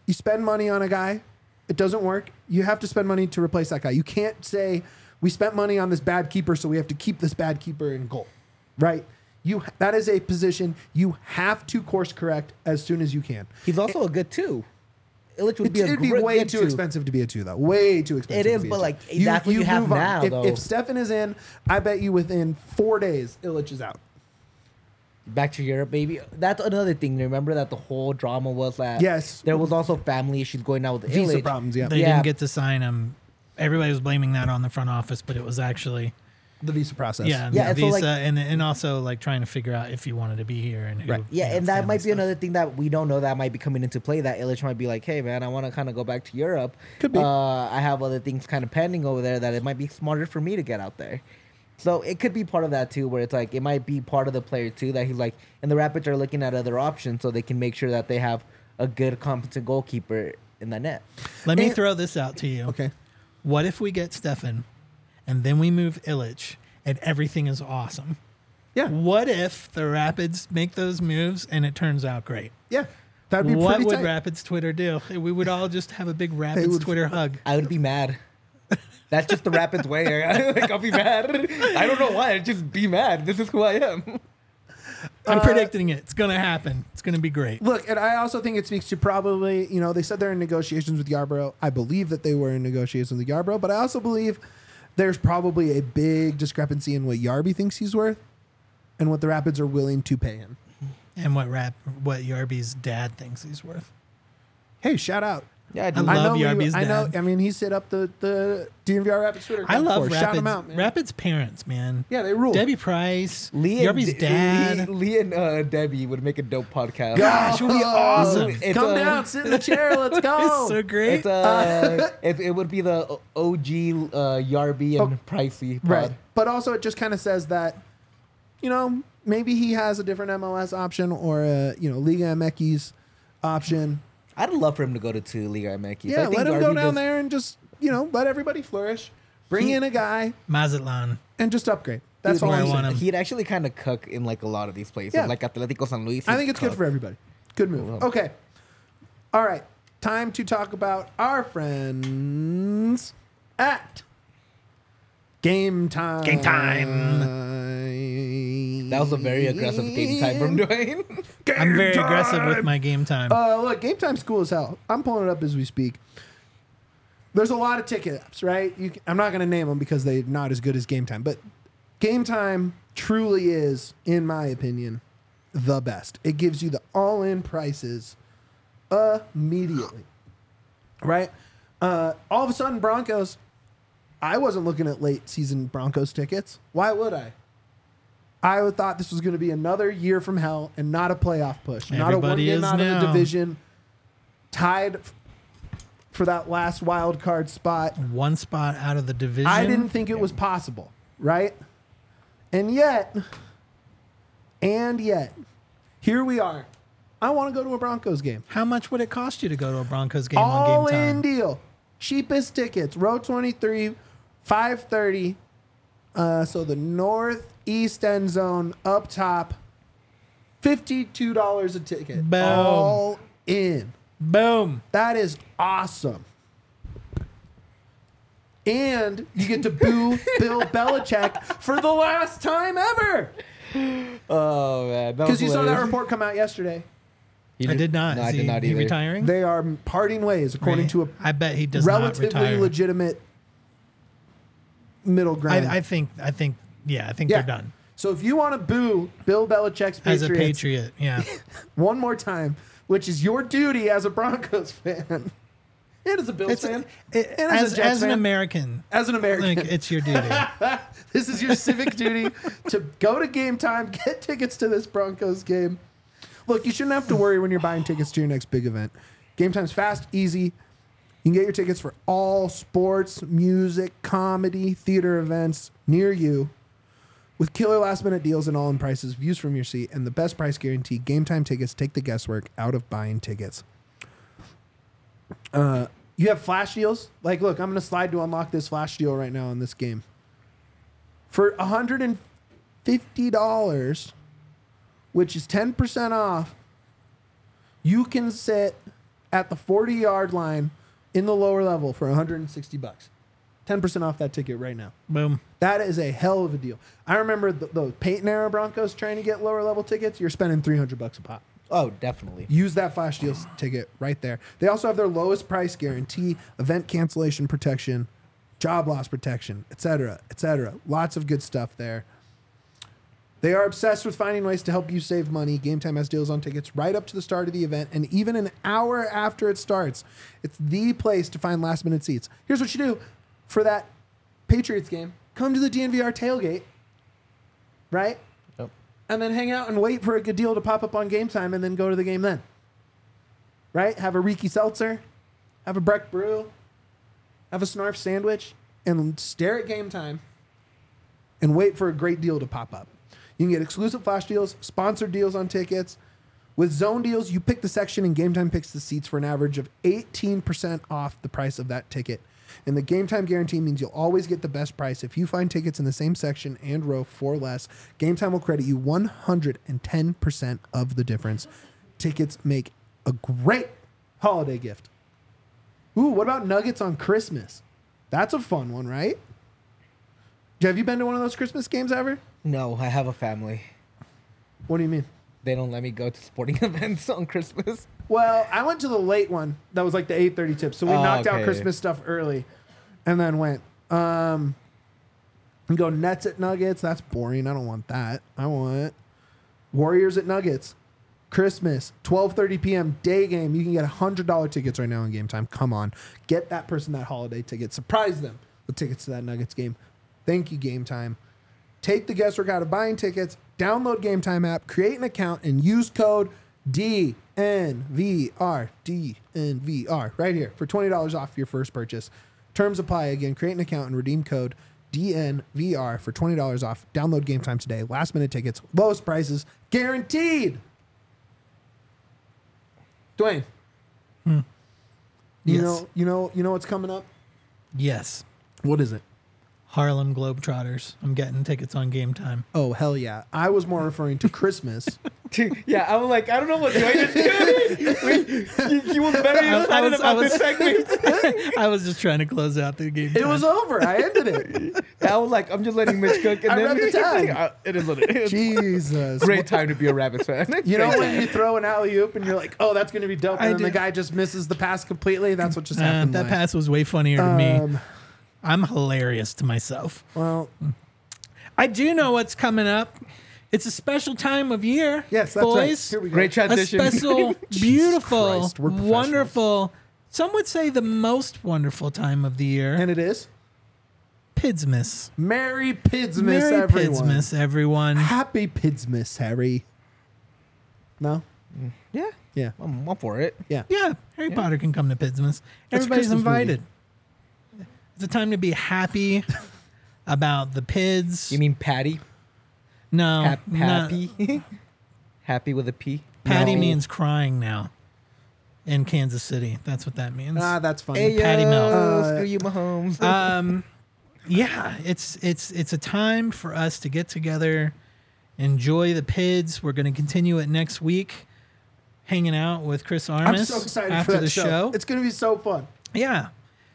Speaker 1: you spend money on a guy, it doesn't work. You have to spend money to replace that guy. You can't say we spent money on this bad keeper, so we have to keep this bad keeper in goal. Right? You that is a position you have to course correct as soon as you can.
Speaker 2: He's also a good two. Ilić would
Speaker 1: It's,
Speaker 2: be a
Speaker 1: it'd be way
Speaker 2: good
Speaker 1: too
Speaker 2: two.
Speaker 1: expensive to be a two, though. Way too expensive.
Speaker 2: It
Speaker 1: to
Speaker 2: is,
Speaker 1: be a
Speaker 2: but,
Speaker 1: two.
Speaker 2: like, that's what you have now,
Speaker 1: If,
Speaker 2: though.
Speaker 1: if Steffen is in, I bet you within four days, Ilić is out.
Speaker 2: Back to Europe, baby. That's another thing. Remember that the whole drama was that
Speaker 1: Yes.
Speaker 2: there was also family issues going on with
Speaker 1: Visa
Speaker 2: Ilić.
Speaker 1: problems, yeah.
Speaker 3: They
Speaker 2: Yeah.
Speaker 3: didn't get to sign him. Everybody was blaming that on the front office, but it was actually
Speaker 1: The visa process.
Speaker 3: yeah,
Speaker 2: Yeah,
Speaker 3: the
Speaker 2: and so,
Speaker 3: visa
Speaker 2: like-
Speaker 3: and and also like trying to figure out if you wanted to be here and who,
Speaker 1: Right.
Speaker 2: Yeah,
Speaker 3: you know,
Speaker 2: and that might be
Speaker 3: stuff.
Speaker 2: another thing that we don't know that might be coming into play. That Ilić might be like, "Hey, man, I want to kind of go back to Europe.
Speaker 1: Could be.
Speaker 2: Uh, I have other things kind of pending over there that it might be smarter for me to get out there." So it could be part of that too, where it's like it might be part of the player too that he's like, and the Rapids are looking at other options so they can make sure that they have a good, competent goalkeeper in the net.
Speaker 3: Let me throw this out to you.
Speaker 1: Okay.
Speaker 3: What if we get Steffen and then we move Ilić and everything is awesome?
Speaker 1: Yeah.
Speaker 3: What if the Rapids make those moves and it turns out great?
Speaker 1: Yeah. That'd be
Speaker 3: What
Speaker 1: pretty
Speaker 3: would
Speaker 1: tight.
Speaker 3: Rapids Twitter do? We would all just have a big Rapids
Speaker 1: would-
Speaker 3: Twitter hug.
Speaker 2: I would be mad. That's just the Rapids way. like, I'll be mad. I don't know why. I'd just be mad. This is who I am.
Speaker 3: I'm
Speaker 1: Uh,
Speaker 3: predicting it. It's gonna happen. It's gonna be great.
Speaker 1: Look, and I also think it speaks to probably, you know, they said they're in negotiations with Yarbrough. I believe that they were in negotiations with Yarbrough, but I also believe there's probably a big discrepancy in what Yarby thinks he's worth and what the Rapids are willing to pay him.
Speaker 3: And what rap what Yarby's dad thinks he's worth.
Speaker 1: Hey, shout out.
Speaker 2: Yeah, I
Speaker 3: I
Speaker 2: do.
Speaker 3: love
Speaker 1: I know, we-
Speaker 3: Yarby's
Speaker 1: I know.
Speaker 3: dad.
Speaker 1: I mean, he set up the the DNVR Rapids Twitter.
Speaker 3: I
Speaker 1: account
Speaker 3: love
Speaker 1: before. Shout
Speaker 3: Rapids.
Speaker 1: him out, man.
Speaker 3: Rapids parents, man.
Speaker 1: Yeah, they rule.
Speaker 3: Debbie Price,
Speaker 2: Lee and
Speaker 3: Yarby's
Speaker 2: De-
Speaker 3: dad.
Speaker 2: Lee, Lee and uh, Debbie would make a dope podcast.
Speaker 3: Gosh, it would be awesome.
Speaker 2: It's,
Speaker 1: Come
Speaker 2: uh,
Speaker 1: down, sit in the chair. Let's go.
Speaker 3: It's so great.
Speaker 2: It's uh, it, it would be the OG uh, Yarby and
Speaker 1: Oh,
Speaker 2: Pricey pod.
Speaker 1: Right. But also, it just kind of says that, you know, maybe he has a different MLS option or a, you know, Liga MX option.
Speaker 2: I'd love for him to go to two Liga MX.
Speaker 1: Yeah, let him go down there and just, you know, let everybody flourish. Bring
Speaker 2: He-
Speaker 1: in a guy
Speaker 3: Mazatlan.
Speaker 1: and just upgrade. That's all I'm
Speaker 3: want him.
Speaker 2: He'd actually kind of cook in like a lot of these places,
Speaker 1: Yeah.
Speaker 2: like Atletico San Luis.
Speaker 1: I think it's good for everybody. Good move. Okay. All right. Time to talk about our friends at Game Time.
Speaker 3: Game Time.
Speaker 2: That was a very aggressive game time from Dwayne.
Speaker 3: I'm very aggressive with my game time.
Speaker 1: Uh, look, Game Time's cool as hell. I'm pulling it up as we speak. There's a lot of ticket apps, right? You can, I'm not going to name them because they're not as good as Game Time, but Game Time truly is, in my opinion, the best. It gives you the all-in prices immediately, right? Uh, all of a sudden, Broncos. I wasn't looking at late season Broncos tickets. Why would I? I thought this was going to be another year from hell and not a playoff push, not a one game out of the division, tied for that last wild card spot.
Speaker 3: One spot out of the division.
Speaker 1: I didn't think it was possible, right? And yet, and yet, here we are. I want to go to a Broncos game.
Speaker 3: How much would it cost you to go to a Broncos game
Speaker 1: All
Speaker 3: on game
Speaker 1: in
Speaker 3: time?
Speaker 1: deal. Cheapest tickets. Row 23, 530. Uh, so the northeast end zone up top. $52 a ticket.
Speaker 3: Boom.
Speaker 1: All in.
Speaker 3: Boom.
Speaker 1: That is awesome. And you get to boo Bill Belichick for the last time ever.
Speaker 2: Oh man,
Speaker 1: Because you saw that report come out yesterday.
Speaker 3: I did not.
Speaker 2: No,
Speaker 3: Is
Speaker 2: I
Speaker 3: he,
Speaker 2: did not
Speaker 3: he retiring?
Speaker 1: They are parting ways, according
Speaker 3: Right.
Speaker 1: to a
Speaker 3: I bet he does not
Speaker 1: relatively
Speaker 3: retire.
Speaker 1: legitimate middle ground.
Speaker 3: I, I think. I think. Yeah, I think
Speaker 1: yeah.
Speaker 3: they're done.
Speaker 1: So if you want to boo Bill Belichick's Patriots
Speaker 3: As a Patriot, yeah.
Speaker 1: one more time, which is your duty as a Broncos fan, and as a Bills
Speaker 3: It's,
Speaker 1: fan,
Speaker 3: it,
Speaker 1: and as,
Speaker 3: as,
Speaker 1: a Jets
Speaker 3: as an
Speaker 1: fan,
Speaker 3: American,
Speaker 1: as an American,
Speaker 3: like it's your duty.
Speaker 1: this is your civic duty to go to game time, get tickets to this Broncos game. Look, you shouldn't have to worry when you're buying tickets to your next big event. Game time's fast, easy. You can get your tickets for all sports, music, comedy, theater events near you with killer last minute deals and all in prices, views from your seat, and the best price guarantee. Game time tickets take the guesswork out of buying tickets. Uh, you have flash deals. Like, look, I'm going to slide to unlock this flash deal right now in this game. For $150, which is 10% off, you can sit at the 40 yard line in the lower level for 160 bucks. 10% off that ticket right now.
Speaker 3: Boom.
Speaker 1: That is a hell of a deal. I remember the, the Peyton era Broncos trying to get lower level tickets. You're spending 300 bucks a pop.
Speaker 2: Oh, definitely.
Speaker 1: Use that flash deals ticket right there. They also have their lowest price guarantee, event cancellation protection, job loss protection, etc., etc. Lots of good stuff there. They are obsessed with finding ways to help you save money. Game Time has deals on tickets right up to the start of the event and even an hour after it starts. It's the place to find last minute seats. Here's what you do for that Patriots game come to the DNVR tailgate, right?
Speaker 2: Yep.
Speaker 1: and then hang out and wait for a good deal to pop up on game time and then go to the game then. Right? Have a Riki Seltzer, have a Breck Brew, have a Snarf sandwich, and stare at game time and wait for a great deal to pop up. You can get exclusive flash deals, sponsored deals on tickets. With zone deals, you pick the section and Game Time picks the seats for an average of 18% off the price of that ticket. And the Game Time guarantee means you'll always get the best price. If you find tickets in the same section and row for less, Game Time will credit you 110% of the difference. Tickets make a great holiday gift. Ooh, what about nuggets on Christmas? That's a fun one, right? Have you been to one of those Christmas games ever?
Speaker 2: No, I have a family.
Speaker 1: What do you mean?
Speaker 2: They don't let me go to sporting events on Christmas.
Speaker 1: Well, I went to the late one. That was like the 8:30 tip. So we
Speaker 2: Oh,
Speaker 1: knocked out
Speaker 2: okay.
Speaker 1: Christmas stuff early and then went. Um and go Nets at Nuggets. That's boring. I don't want that. I want Warriors at Nuggets. Christmas, 12:30 p.m. day game. You can get $100 tickets right now in game time. Come on. Get that person that holiday ticket. Surprise them with tickets to that Nuggets game. Thank you game time. Take the guesswork out of buying tickets, download Game Time app, create an account, and use code DNVR. DNVR right here for $20 off your first purchase. Terms apply again. Create an account and redeem code DNVR for $20 off. Download Game Time today. Last minute tickets, lowest prices, guaranteed. Dwayne. Hmm. You
Speaker 3: Yes.
Speaker 1: know, you know, you know what's coming up?
Speaker 3: Yes.
Speaker 1: What is it?
Speaker 3: Harlem Globetrotters. I'm getting tickets on game time.
Speaker 1: Oh, hell yeah. I was more referring to Christmas.
Speaker 2: yeah, I was like, I don't know what Dwayne is doing. he, he was very
Speaker 3: I- I
Speaker 2: excited
Speaker 3: was- I
Speaker 2: about this segment.
Speaker 3: I was just trying to close out the game.
Speaker 1: it
Speaker 3: time.
Speaker 1: was over. I ended it.
Speaker 2: I was like, I'm just letting Mitch cook. And
Speaker 1: I
Speaker 2: then
Speaker 1: read the time.
Speaker 2: Uh, it is what it is.
Speaker 1: Jesus.
Speaker 2: Great time to be a Rabbits fan.
Speaker 1: You know when you throw an alley oop and you're like, oh, that's going to be dope.
Speaker 3: I
Speaker 1: And then the guy just misses the pass completely. That's what just
Speaker 3: Uh,
Speaker 1: happened.
Speaker 3: that
Speaker 1: live.
Speaker 3: pass was way funnier to me. I'm hilarious to myself.
Speaker 1: well,
Speaker 3: I do know what's coming up. It's a special time of year.
Speaker 1: yes, that's right.
Speaker 3: boys.
Speaker 1: Here we go.
Speaker 2: Great transition.
Speaker 3: A special, beautiful,
Speaker 1: Christ, we're professionals.
Speaker 3: wonderful. Some would say the most wonderful time of the year.
Speaker 1: And it is
Speaker 3: Pidsmas.
Speaker 1: Merry Pidsmas,
Speaker 3: Merry
Speaker 1: everyone.
Speaker 3: Pidsmas, everyone.
Speaker 1: Happy Pidsmas, Harry. No? Mm.
Speaker 2: yeah,
Speaker 1: Yeah.
Speaker 2: I'm up for it.
Speaker 1: Yeah.
Speaker 3: Yeah, Harry Potter can come to Pidsmas. Everybody's
Speaker 1: Christmas
Speaker 3: invited. It's a time to be happy about the Pids.
Speaker 2: You mean Patty?
Speaker 3: no,
Speaker 2: Hap-
Speaker 3: no.
Speaker 2: happy? happy with a P?
Speaker 3: Patty
Speaker 1: No.
Speaker 3: means crying now in Kansas City. That's what that means.
Speaker 1: Ah, that's funny.
Speaker 2: Hey,
Speaker 3: Patty
Speaker 2: yo,
Speaker 3: Melt.
Speaker 1: Uh,
Speaker 2: screw you, Mahomes.
Speaker 3: um, yeah, it's it's it's a time for us to get together, enjoy the Pids. We're going to continue it next week, hanging out with Chris Armas
Speaker 1: I'm so excited
Speaker 3: after
Speaker 1: for that
Speaker 3: the
Speaker 1: show.
Speaker 3: show.
Speaker 1: It's going to be so fun.
Speaker 3: Yeah.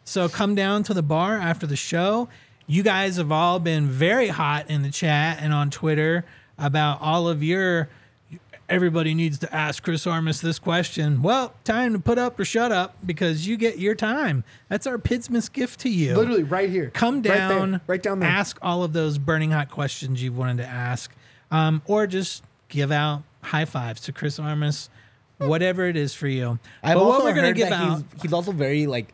Speaker 3: So come down to the bar after the show. You guys have all been very hot in the chat and on Twitter about all of your. Everybody needs to ask Chris Armas this question. Well, time to put up or shut up because you get your time. That's our Pidsmas gift to you.
Speaker 1: Literally right here.
Speaker 3: Come
Speaker 1: Right there.
Speaker 3: down,
Speaker 1: Right, down there.
Speaker 3: Ask all of those burning hot questions you've wanted to ask, um, or just give out high fives to Chris Armas, whatever it is for you.
Speaker 2: I've
Speaker 3: but
Speaker 2: also
Speaker 3: what we're gonna
Speaker 2: heard
Speaker 3: give
Speaker 2: that
Speaker 3: out.
Speaker 2: he's, he's also very like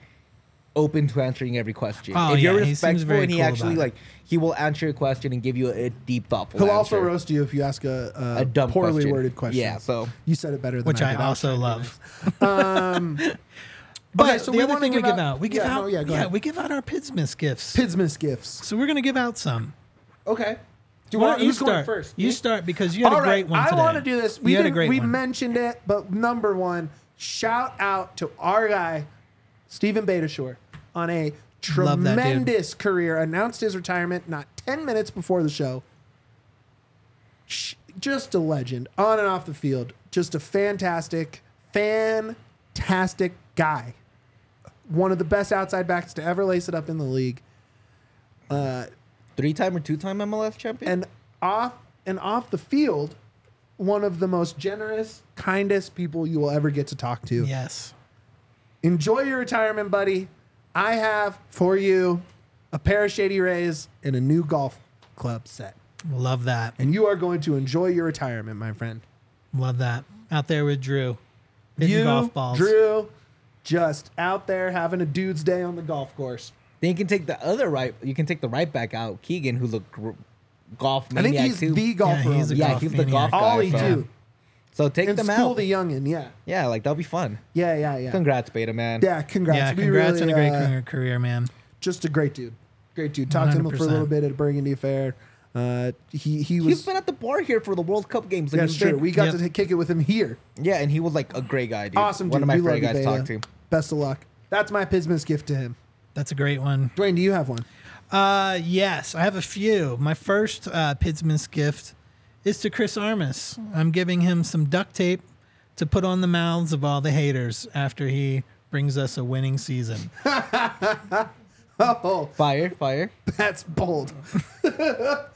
Speaker 2: open to answering every question.
Speaker 3: Oh,
Speaker 2: if you're
Speaker 3: yeah, he seems
Speaker 2: respectful
Speaker 3: very
Speaker 2: and he
Speaker 3: cool
Speaker 2: actually like he will answer a question and give you a, deep thoughtful
Speaker 1: He'll
Speaker 2: answer.
Speaker 1: also roast you if you ask a, a,
Speaker 2: A dumb
Speaker 1: poorly
Speaker 2: question.
Speaker 1: worded question.
Speaker 2: Yeah, so-
Speaker 1: you said it better than
Speaker 3: which
Speaker 1: I,
Speaker 3: I
Speaker 1: did. I'll
Speaker 3: also
Speaker 1: try to be
Speaker 3: love.
Speaker 1: nice.
Speaker 3: Um, but
Speaker 1: Okay, so
Speaker 3: the
Speaker 1: we
Speaker 3: other
Speaker 1: wanna
Speaker 3: thing we
Speaker 1: give
Speaker 3: give
Speaker 1: out-
Speaker 3: out, we give
Speaker 1: yeah,
Speaker 3: out,
Speaker 1: no, yeah,
Speaker 3: yeah, we give out our Pidsmas gifts.
Speaker 1: Pidsmas gifts.
Speaker 3: so we're gonna give out some.
Speaker 1: Okay. Do you
Speaker 3: Why
Speaker 1: want
Speaker 3: you
Speaker 1: who's going
Speaker 3: start
Speaker 1: first?
Speaker 3: You start because you had
Speaker 1: All
Speaker 3: a great
Speaker 1: right,
Speaker 3: one
Speaker 1: I
Speaker 3: today.
Speaker 1: want to do this. We
Speaker 3: you had a great
Speaker 1: we
Speaker 3: one.
Speaker 1: mentioned it, but number one, shout out to our guy, Steven Beitashour, on a tremendous career. Announced his retirement not 10 minutes before the show. Just a legend on and off the field. Just a fantastic, fantastic guy. One of the best outside backs to ever lace it up in the league.
Speaker 2: Three time or two time MLS champion?
Speaker 1: and off and off the field, one of the most generous, kindest people you will ever get to talk to.
Speaker 3: Yes.
Speaker 1: Enjoy your retirement, buddy. I have for you a pair of Shady Rays and a new golf club set.
Speaker 3: Love that.
Speaker 1: And you are going to enjoy your retirement, my friend.
Speaker 3: Love that. Out there with Drew. Hitting
Speaker 1: you,
Speaker 3: golf balls.
Speaker 1: Drew, just out there having a dude's day on the golf course.
Speaker 2: then you can take the other right. You can take the right back out, Keegan, who looked gr- golf
Speaker 1: I think he's
Speaker 2: too.
Speaker 1: the golfer.
Speaker 3: he's a
Speaker 2: yeah,
Speaker 3: golf
Speaker 2: he's the
Speaker 3: maniac.
Speaker 2: golf guy.
Speaker 1: all he
Speaker 2: so,
Speaker 1: do.
Speaker 2: So take
Speaker 1: And
Speaker 2: them
Speaker 1: school
Speaker 2: out.
Speaker 1: the youngin, yeah.
Speaker 2: yeah, like that'll be fun.
Speaker 1: Yeah, yeah, yeah.
Speaker 2: Congrats, Beta man.
Speaker 1: Yeah, congrats.
Speaker 3: Yeah,
Speaker 1: We
Speaker 3: congrats
Speaker 1: really,
Speaker 3: on a great
Speaker 1: uh,
Speaker 3: career, career, man.
Speaker 1: Just a great dude. Great dude. Talked to him for a little bit at a Burgundy Fair. Uh, he he was.
Speaker 2: He's been at the bar here for the World Cup games. and
Speaker 1: That's true.
Speaker 2: been-
Speaker 1: We got
Speaker 3: Yep.
Speaker 1: to kick it with him here.
Speaker 2: yeah, and he was like a great guy, dude.
Speaker 1: Awesome
Speaker 2: One of my
Speaker 1: we love
Speaker 2: favorite guys to talk to.
Speaker 1: Best of luck. That's my Pismas gift to him.
Speaker 3: That's a great one.
Speaker 1: Dwayne, do you have one?
Speaker 3: Uh, yes, I have a few. My first uh, Pidsmith gift is to Chris Armas. I'm giving him some duct tape to put on the mouths of all the haters after he brings us a winning season.
Speaker 1: Oh,
Speaker 2: Fire, fire.
Speaker 1: that's bold. the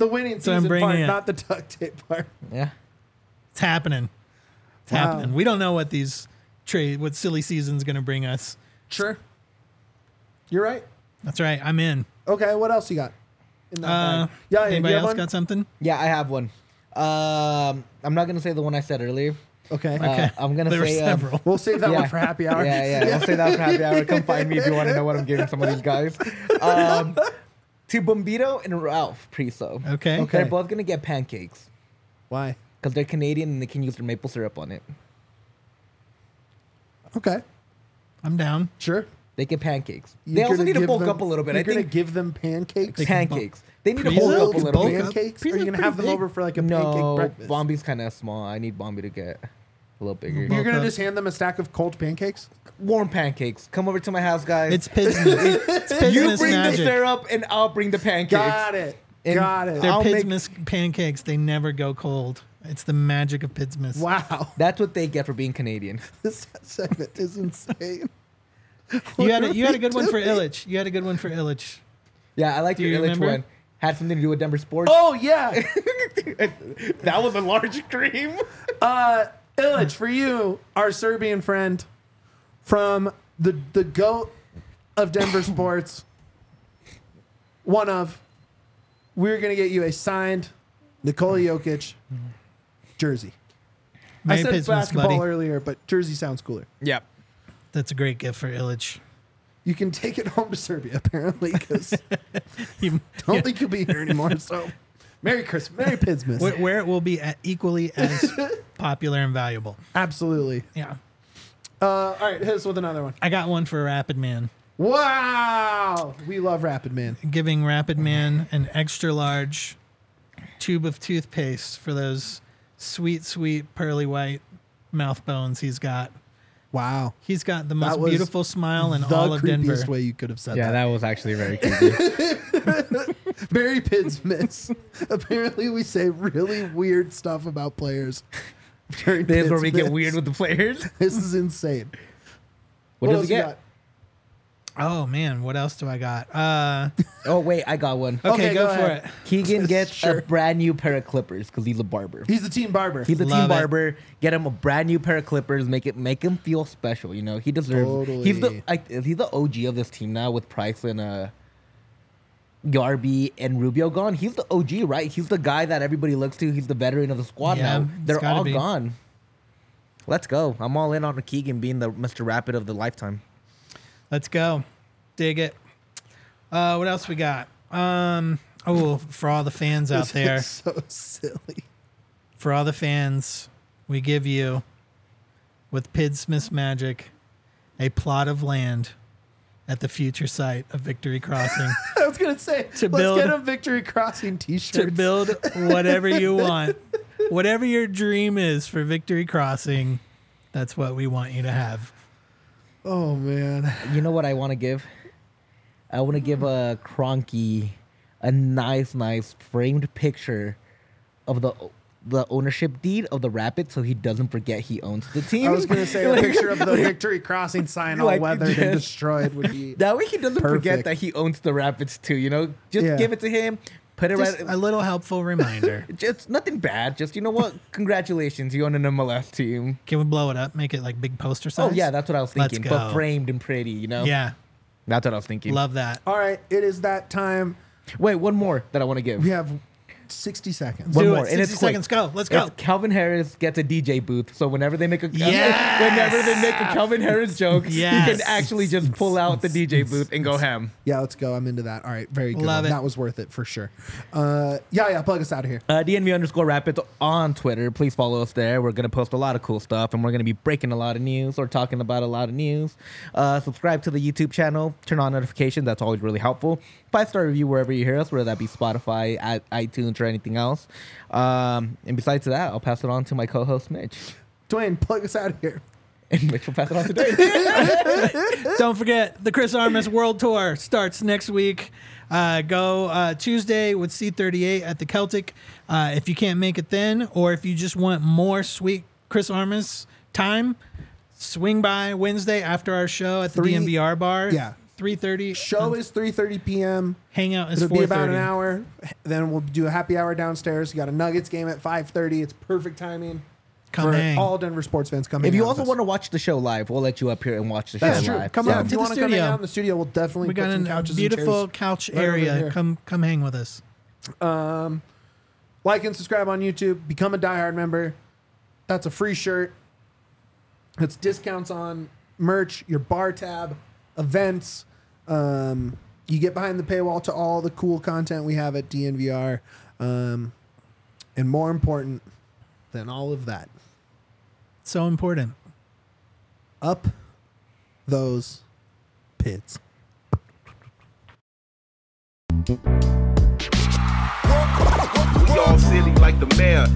Speaker 1: winning
Speaker 3: So I'm
Speaker 1: season
Speaker 3: bringing
Speaker 1: part,
Speaker 3: it.
Speaker 1: not the duct tape part.
Speaker 2: Yeah.
Speaker 3: It's happening. It's
Speaker 1: Wow.
Speaker 3: happening. We don't know what these trade, what silly season's going to bring us.
Speaker 1: Sure. You're right.
Speaker 3: That's right. I'm in.
Speaker 1: Okay, what else you got? In that
Speaker 3: Uh,
Speaker 1: bag? Yeah, yeah,
Speaker 3: anybody else
Speaker 1: one?
Speaker 3: got something?
Speaker 2: Yeah, I have one. Um, I'm not gonna say the one I said earlier.
Speaker 1: Okay.
Speaker 2: Uh, I'm gonna
Speaker 3: there
Speaker 2: say
Speaker 3: were
Speaker 2: um,
Speaker 3: several.
Speaker 1: We'll save that
Speaker 2: yeah.
Speaker 1: one for happy hour.
Speaker 2: Yeah, yeah. I'll say that for happy hour. Come find me if you want to know what I'm giving some of these guys. Um, to Bombito and Ralph Priso.
Speaker 3: Okay.
Speaker 1: Okay.
Speaker 2: They're both gonna get pancakes
Speaker 1: Why?
Speaker 2: because they're Canadian and they can use their maple syrup on it.
Speaker 1: Okay.
Speaker 3: I'm down.
Speaker 1: Sure.
Speaker 2: They get pancakes.
Speaker 1: You're
Speaker 2: they also need to bulk
Speaker 1: them-
Speaker 2: up a little bit.
Speaker 1: You're
Speaker 2: I
Speaker 1: gonna
Speaker 2: think
Speaker 1: give them pancakes.
Speaker 2: pancakes. They need to bulk up a
Speaker 3: can
Speaker 2: little
Speaker 3: bulk
Speaker 2: bit.
Speaker 1: pancakes? Or are you gonna
Speaker 3: pretty
Speaker 1: have them
Speaker 3: big.
Speaker 1: over for like a
Speaker 2: no,
Speaker 1: pancake breakfast?
Speaker 2: Bombi's kind of small. I need Bombi to get a little bigger.
Speaker 1: You're gonna just hand them a stack of cold pancakes?
Speaker 2: Warm pancakes. Come over to my house, guys.
Speaker 3: It's Pidsmith. It's
Speaker 2: you
Speaker 3: Pidsmith
Speaker 2: bring the syrup and I'll bring the pancakes.
Speaker 1: Got it.
Speaker 2: And
Speaker 1: Got it.
Speaker 3: They're
Speaker 2: I'll make-
Speaker 3: Pidsmith pancakes. They never go cold. It's the magic of Pidsmith.
Speaker 1: Wow.
Speaker 2: That's what they get for being Canadian.
Speaker 1: This segment is insane.
Speaker 3: You had a, you had a good one for Ilić. You had a good one for Ilić.
Speaker 2: Yeah, I like
Speaker 3: Do
Speaker 2: your
Speaker 3: you
Speaker 2: Ilić
Speaker 3: remember?
Speaker 2: one. Had something to do with Denver sports.
Speaker 1: Oh yeah.
Speaker 2: that was a large cream.
Speaker 1: Uh Ilić, for you, our Serbian friend from the the GOAT of Denver sports. One of we're gonna get you a signed Nikola Jokic jersey.
Speaker 3: Merry
Speaker 1: I said
Speaker 3: Pidsmith,
Speaker 1: basketball
Speaker 3: buddy.
Speaker 1: earlier, but jersey sounds cooler.
Speaker 2: Yep.
Speaker 3: That's a great gift for Ilić.
Speaker 1: You can take it home to Serbia, apparently, because
Speaker 3: You-
Speaker 1: don't
Speaker 3: yeah.
Speaker 1: think you'll be here anymore. So, Merry Christmas, Merry Pidsmas.
Speaker 3: where, where it will be equally as popular and valuable.
Speaker 1: Absolutely.
Speaker 3: Yeah.
Speaker 1: Uh, all right, hit us with another one.
Speaker 3: I got one for Rapid Man.
Speaker 1: Wow, we love Rapid Man.
Speaker 3: Giving Rapid Man an extra large tube of toothpaste for those sweet, sweet pearly white mouth bones he's got.
Speaker 1: Wow,
Speaker 3: He's got the most beautiful smile in
Speaker 1: the
Speaker 3: all of Denver.
Speaker 1: The creepiest way you could have said
Speaker 2: Yeah,
Speaker 1: that.
Speaker 2: that was actually very creepy.
Speaker 1: Merry Pidsmas. Apparently, we say really weird stuff about players. during
Speaker 2: this is where we get weird with the players.
Speaker 1: This is insane.
Speaker 2: What, does
Speaker 1: else
Speaker 2: he
Speaker 1: you
Speaker 2: get?
Speaker 3: Oh man, what else do I got? Uh,
Speaker 2: Oh wait, I got one.
Speaker 3: okay,
Speaker 1: Okay,
Speaker 3: go,
Speaker 1: go
Speaker 3: for
Speaker 1: ahead.
Speaker 3: it.
Speaker 2: Keegan gets
Speaker 1: Sure.
Speaker 2: a brand new pair of clippers because he's a barber.
Speaker 1: He's the team barber.
Speaker 2: He's a
Speaker 3: Love
Speaker 2: team
Speaker 3: it.
Speaker 2: barber. Get him a brand new pair of clippers. Make it make him feel special. You know he deserves. He's the
Speaker 1: Totally.
Speaker 2: like, is the OG of this team now with Price and uh, Yarby and Rubio gone. He's the OG, right? He's the guy that everybody looks to. He's the veteran of the squad
Speaker 3: Yeah,
Speaker 2: now.
Speaker 3: it's
Speaker 2: They're
Speaker 3: gotta
Speaker 2: all
Speaker 3: be.
Speaker 2: gone. Let's go. I'm all in on Keegan being the Mr. Rapid of the lifetime.
Speaker 3: Let's go. Dig it. Uh, what else we got? Um, oh, for all the fans out there,
Speaker 1: so silly.
Speaker 3: for all the fans, we give you, with Pidsmith's magic, a plot of land at the future site of Victory Crossing
Speaker 1: I was gonna say,
Speaker 3: To
Speaker 1: let's
Speaker 3: build-
Speaker 1: get a Victory Crossing T-shirt.
Speaker 3: to build whatever you want. Whatever your dream is for Victory Crossing, that's what we want you to have.
Speaker 1: Oh man,
Speaker 2: You know what I want to give? I want to give a Kroenke a nice, nice framed picture of the the ownership deed of the Rapids so he doesn't forget he owns the team.
Speaker 1: I was gonna say a picture of the victory crossing sign all
Speaker 2: Like,
Speaker 1: weathered and destroyed would be.
Speaker 2: That way he doesn't
Speaker 1: Perfect.
Speaker 2: forget that he owns the Rapids too. You know, just
Speaker 1: Yeah.
Speaker 2: give it to him. Put it
Speaker 3: Just
Speaker 2: right.
Speaker 3: a little helpful reminder.
Speaker 2: just nothing bad. Just you know what? Congratulations, you own an MLS team.
Speaker 3: Can we blow it up? Make it like big poster size?
Speaker 2: Oh yeah, that's what I was
Speaker 3: Let's
Speaker 2: thinking. But framed and pretty. You know.
Speaker 3: yeah.
Speaker 2: That's what I was thinking.
Speaker 3: Love that.
Speaker 1: All right, it is that time.
Speaker 2: Wait, one more that I want to give.
Speaker 1: We have sixty seconds.
Speaker 2: One
Speaker 3: Do
Speaker 2: more,
Speaker 3: it.
Speaker 2: and it's
Speaker 3: 60
Speaker 2: quick.
Speaker 3: seconds. Go. Let's go.
Speaker 2: It's Calvin Harris gets a DJ booth, so whenever they make a
Speaker 3: Yes!
Speaker 2: whenever they make a Calvin Harris joke, you
Speaker 3: Yes.
Speaker 2: can actually just pull out the DJ booth and go ham.
Speaker 1: Yeah, let's go. I'm into that. All right, very good.
Speaker 3: Love
Speaker 1: one.
Speaker 3: it.
Speaker 1: That was worth it for sure. Uh, yeah, yeah. Plug us out of here.
Speaker 2: Uh, DNV underscore Rapids on Twitter. Please follow us there. We're gonna post a lot of cool stuff, and we're gonna be breaking a lot of news or talking about a lot of news. Uh, subscribe to the YouTube channel. Turn on notifications. That's always really helpful. Five star review wherever you hear us, whether that be Spotify, i- iTunes, or anything else. Um, and besides that, I'll pass it on to my co-host Mitch,
Speaker 1: Duane, plug us out of here.
Speaker 2: and Mitch will pass it on to Dave.
Speaker 3: Don't forget the Chris Armas World Tour starts next week. Uh, go uh, Tuesday with C38 at the Celtic. Uh, if you can't make it then, or if you just want more sweet Chris Armas time, swing by Wednesday after our show at the
Speaker 1: Three-
Speaker 3: DNVR bar.
Speaker 1: yeah.
Speaker 3: Three thirty.
Speaker 1: Show um, is 3:30 p.m.
Speaker 3: hangout is
Speaker 1: It'll
Speaker 3: four
Speaker 1: be about an
Speaker 3: thirty.
Speaker 1: hour. Then we'll do a happy hour downstairs. You got a Nuggets game at 5:30. It's perfect timing
Speaker 3: Come
Speaker 1: for
Speaker 3: hang.
Speaker 1: all Denver sports fans. Come.
Speaker 2: if you also want to watch the show live, we'll let you up here and watch the
Speaker 1: that's
Speaker 2: show
Speaker 1: true.
Speaker 2: live.
Speaker 1: Come
Speaker 2: So-
Speaker 1: on, if
Speaker 3: To
Speaker 1: you
Speaker 3: the
Speaker 1: want to come hang
Speaker 3: studio.
Speaker 1: out in the studio, we'll definitely
Speaker 3: we
Speaker 1: put
Speaker 3: got
Speaker 1: some
Speaker 3: a
Speaker 1: couches
Speaker 3: beautiful
Speaker 1: and
Speaker 3: couch
Speaker 1: right over
Speaker 3: area.
Speaker 1: here.
Speaker 3: Come come hang with us.
Speaker 1: chairs. Like and subscribe on YouTube. Become a diehard member. That's a free shirt. It's discounts on merch, your bar tab, events. Um, you get behind the paywall to all the cool content we have at DNVR. Um, and more important than all of that,
Speaker 3: So important.
Speaker 1: up those pits.
Speaker 4: We all silly like the mayor.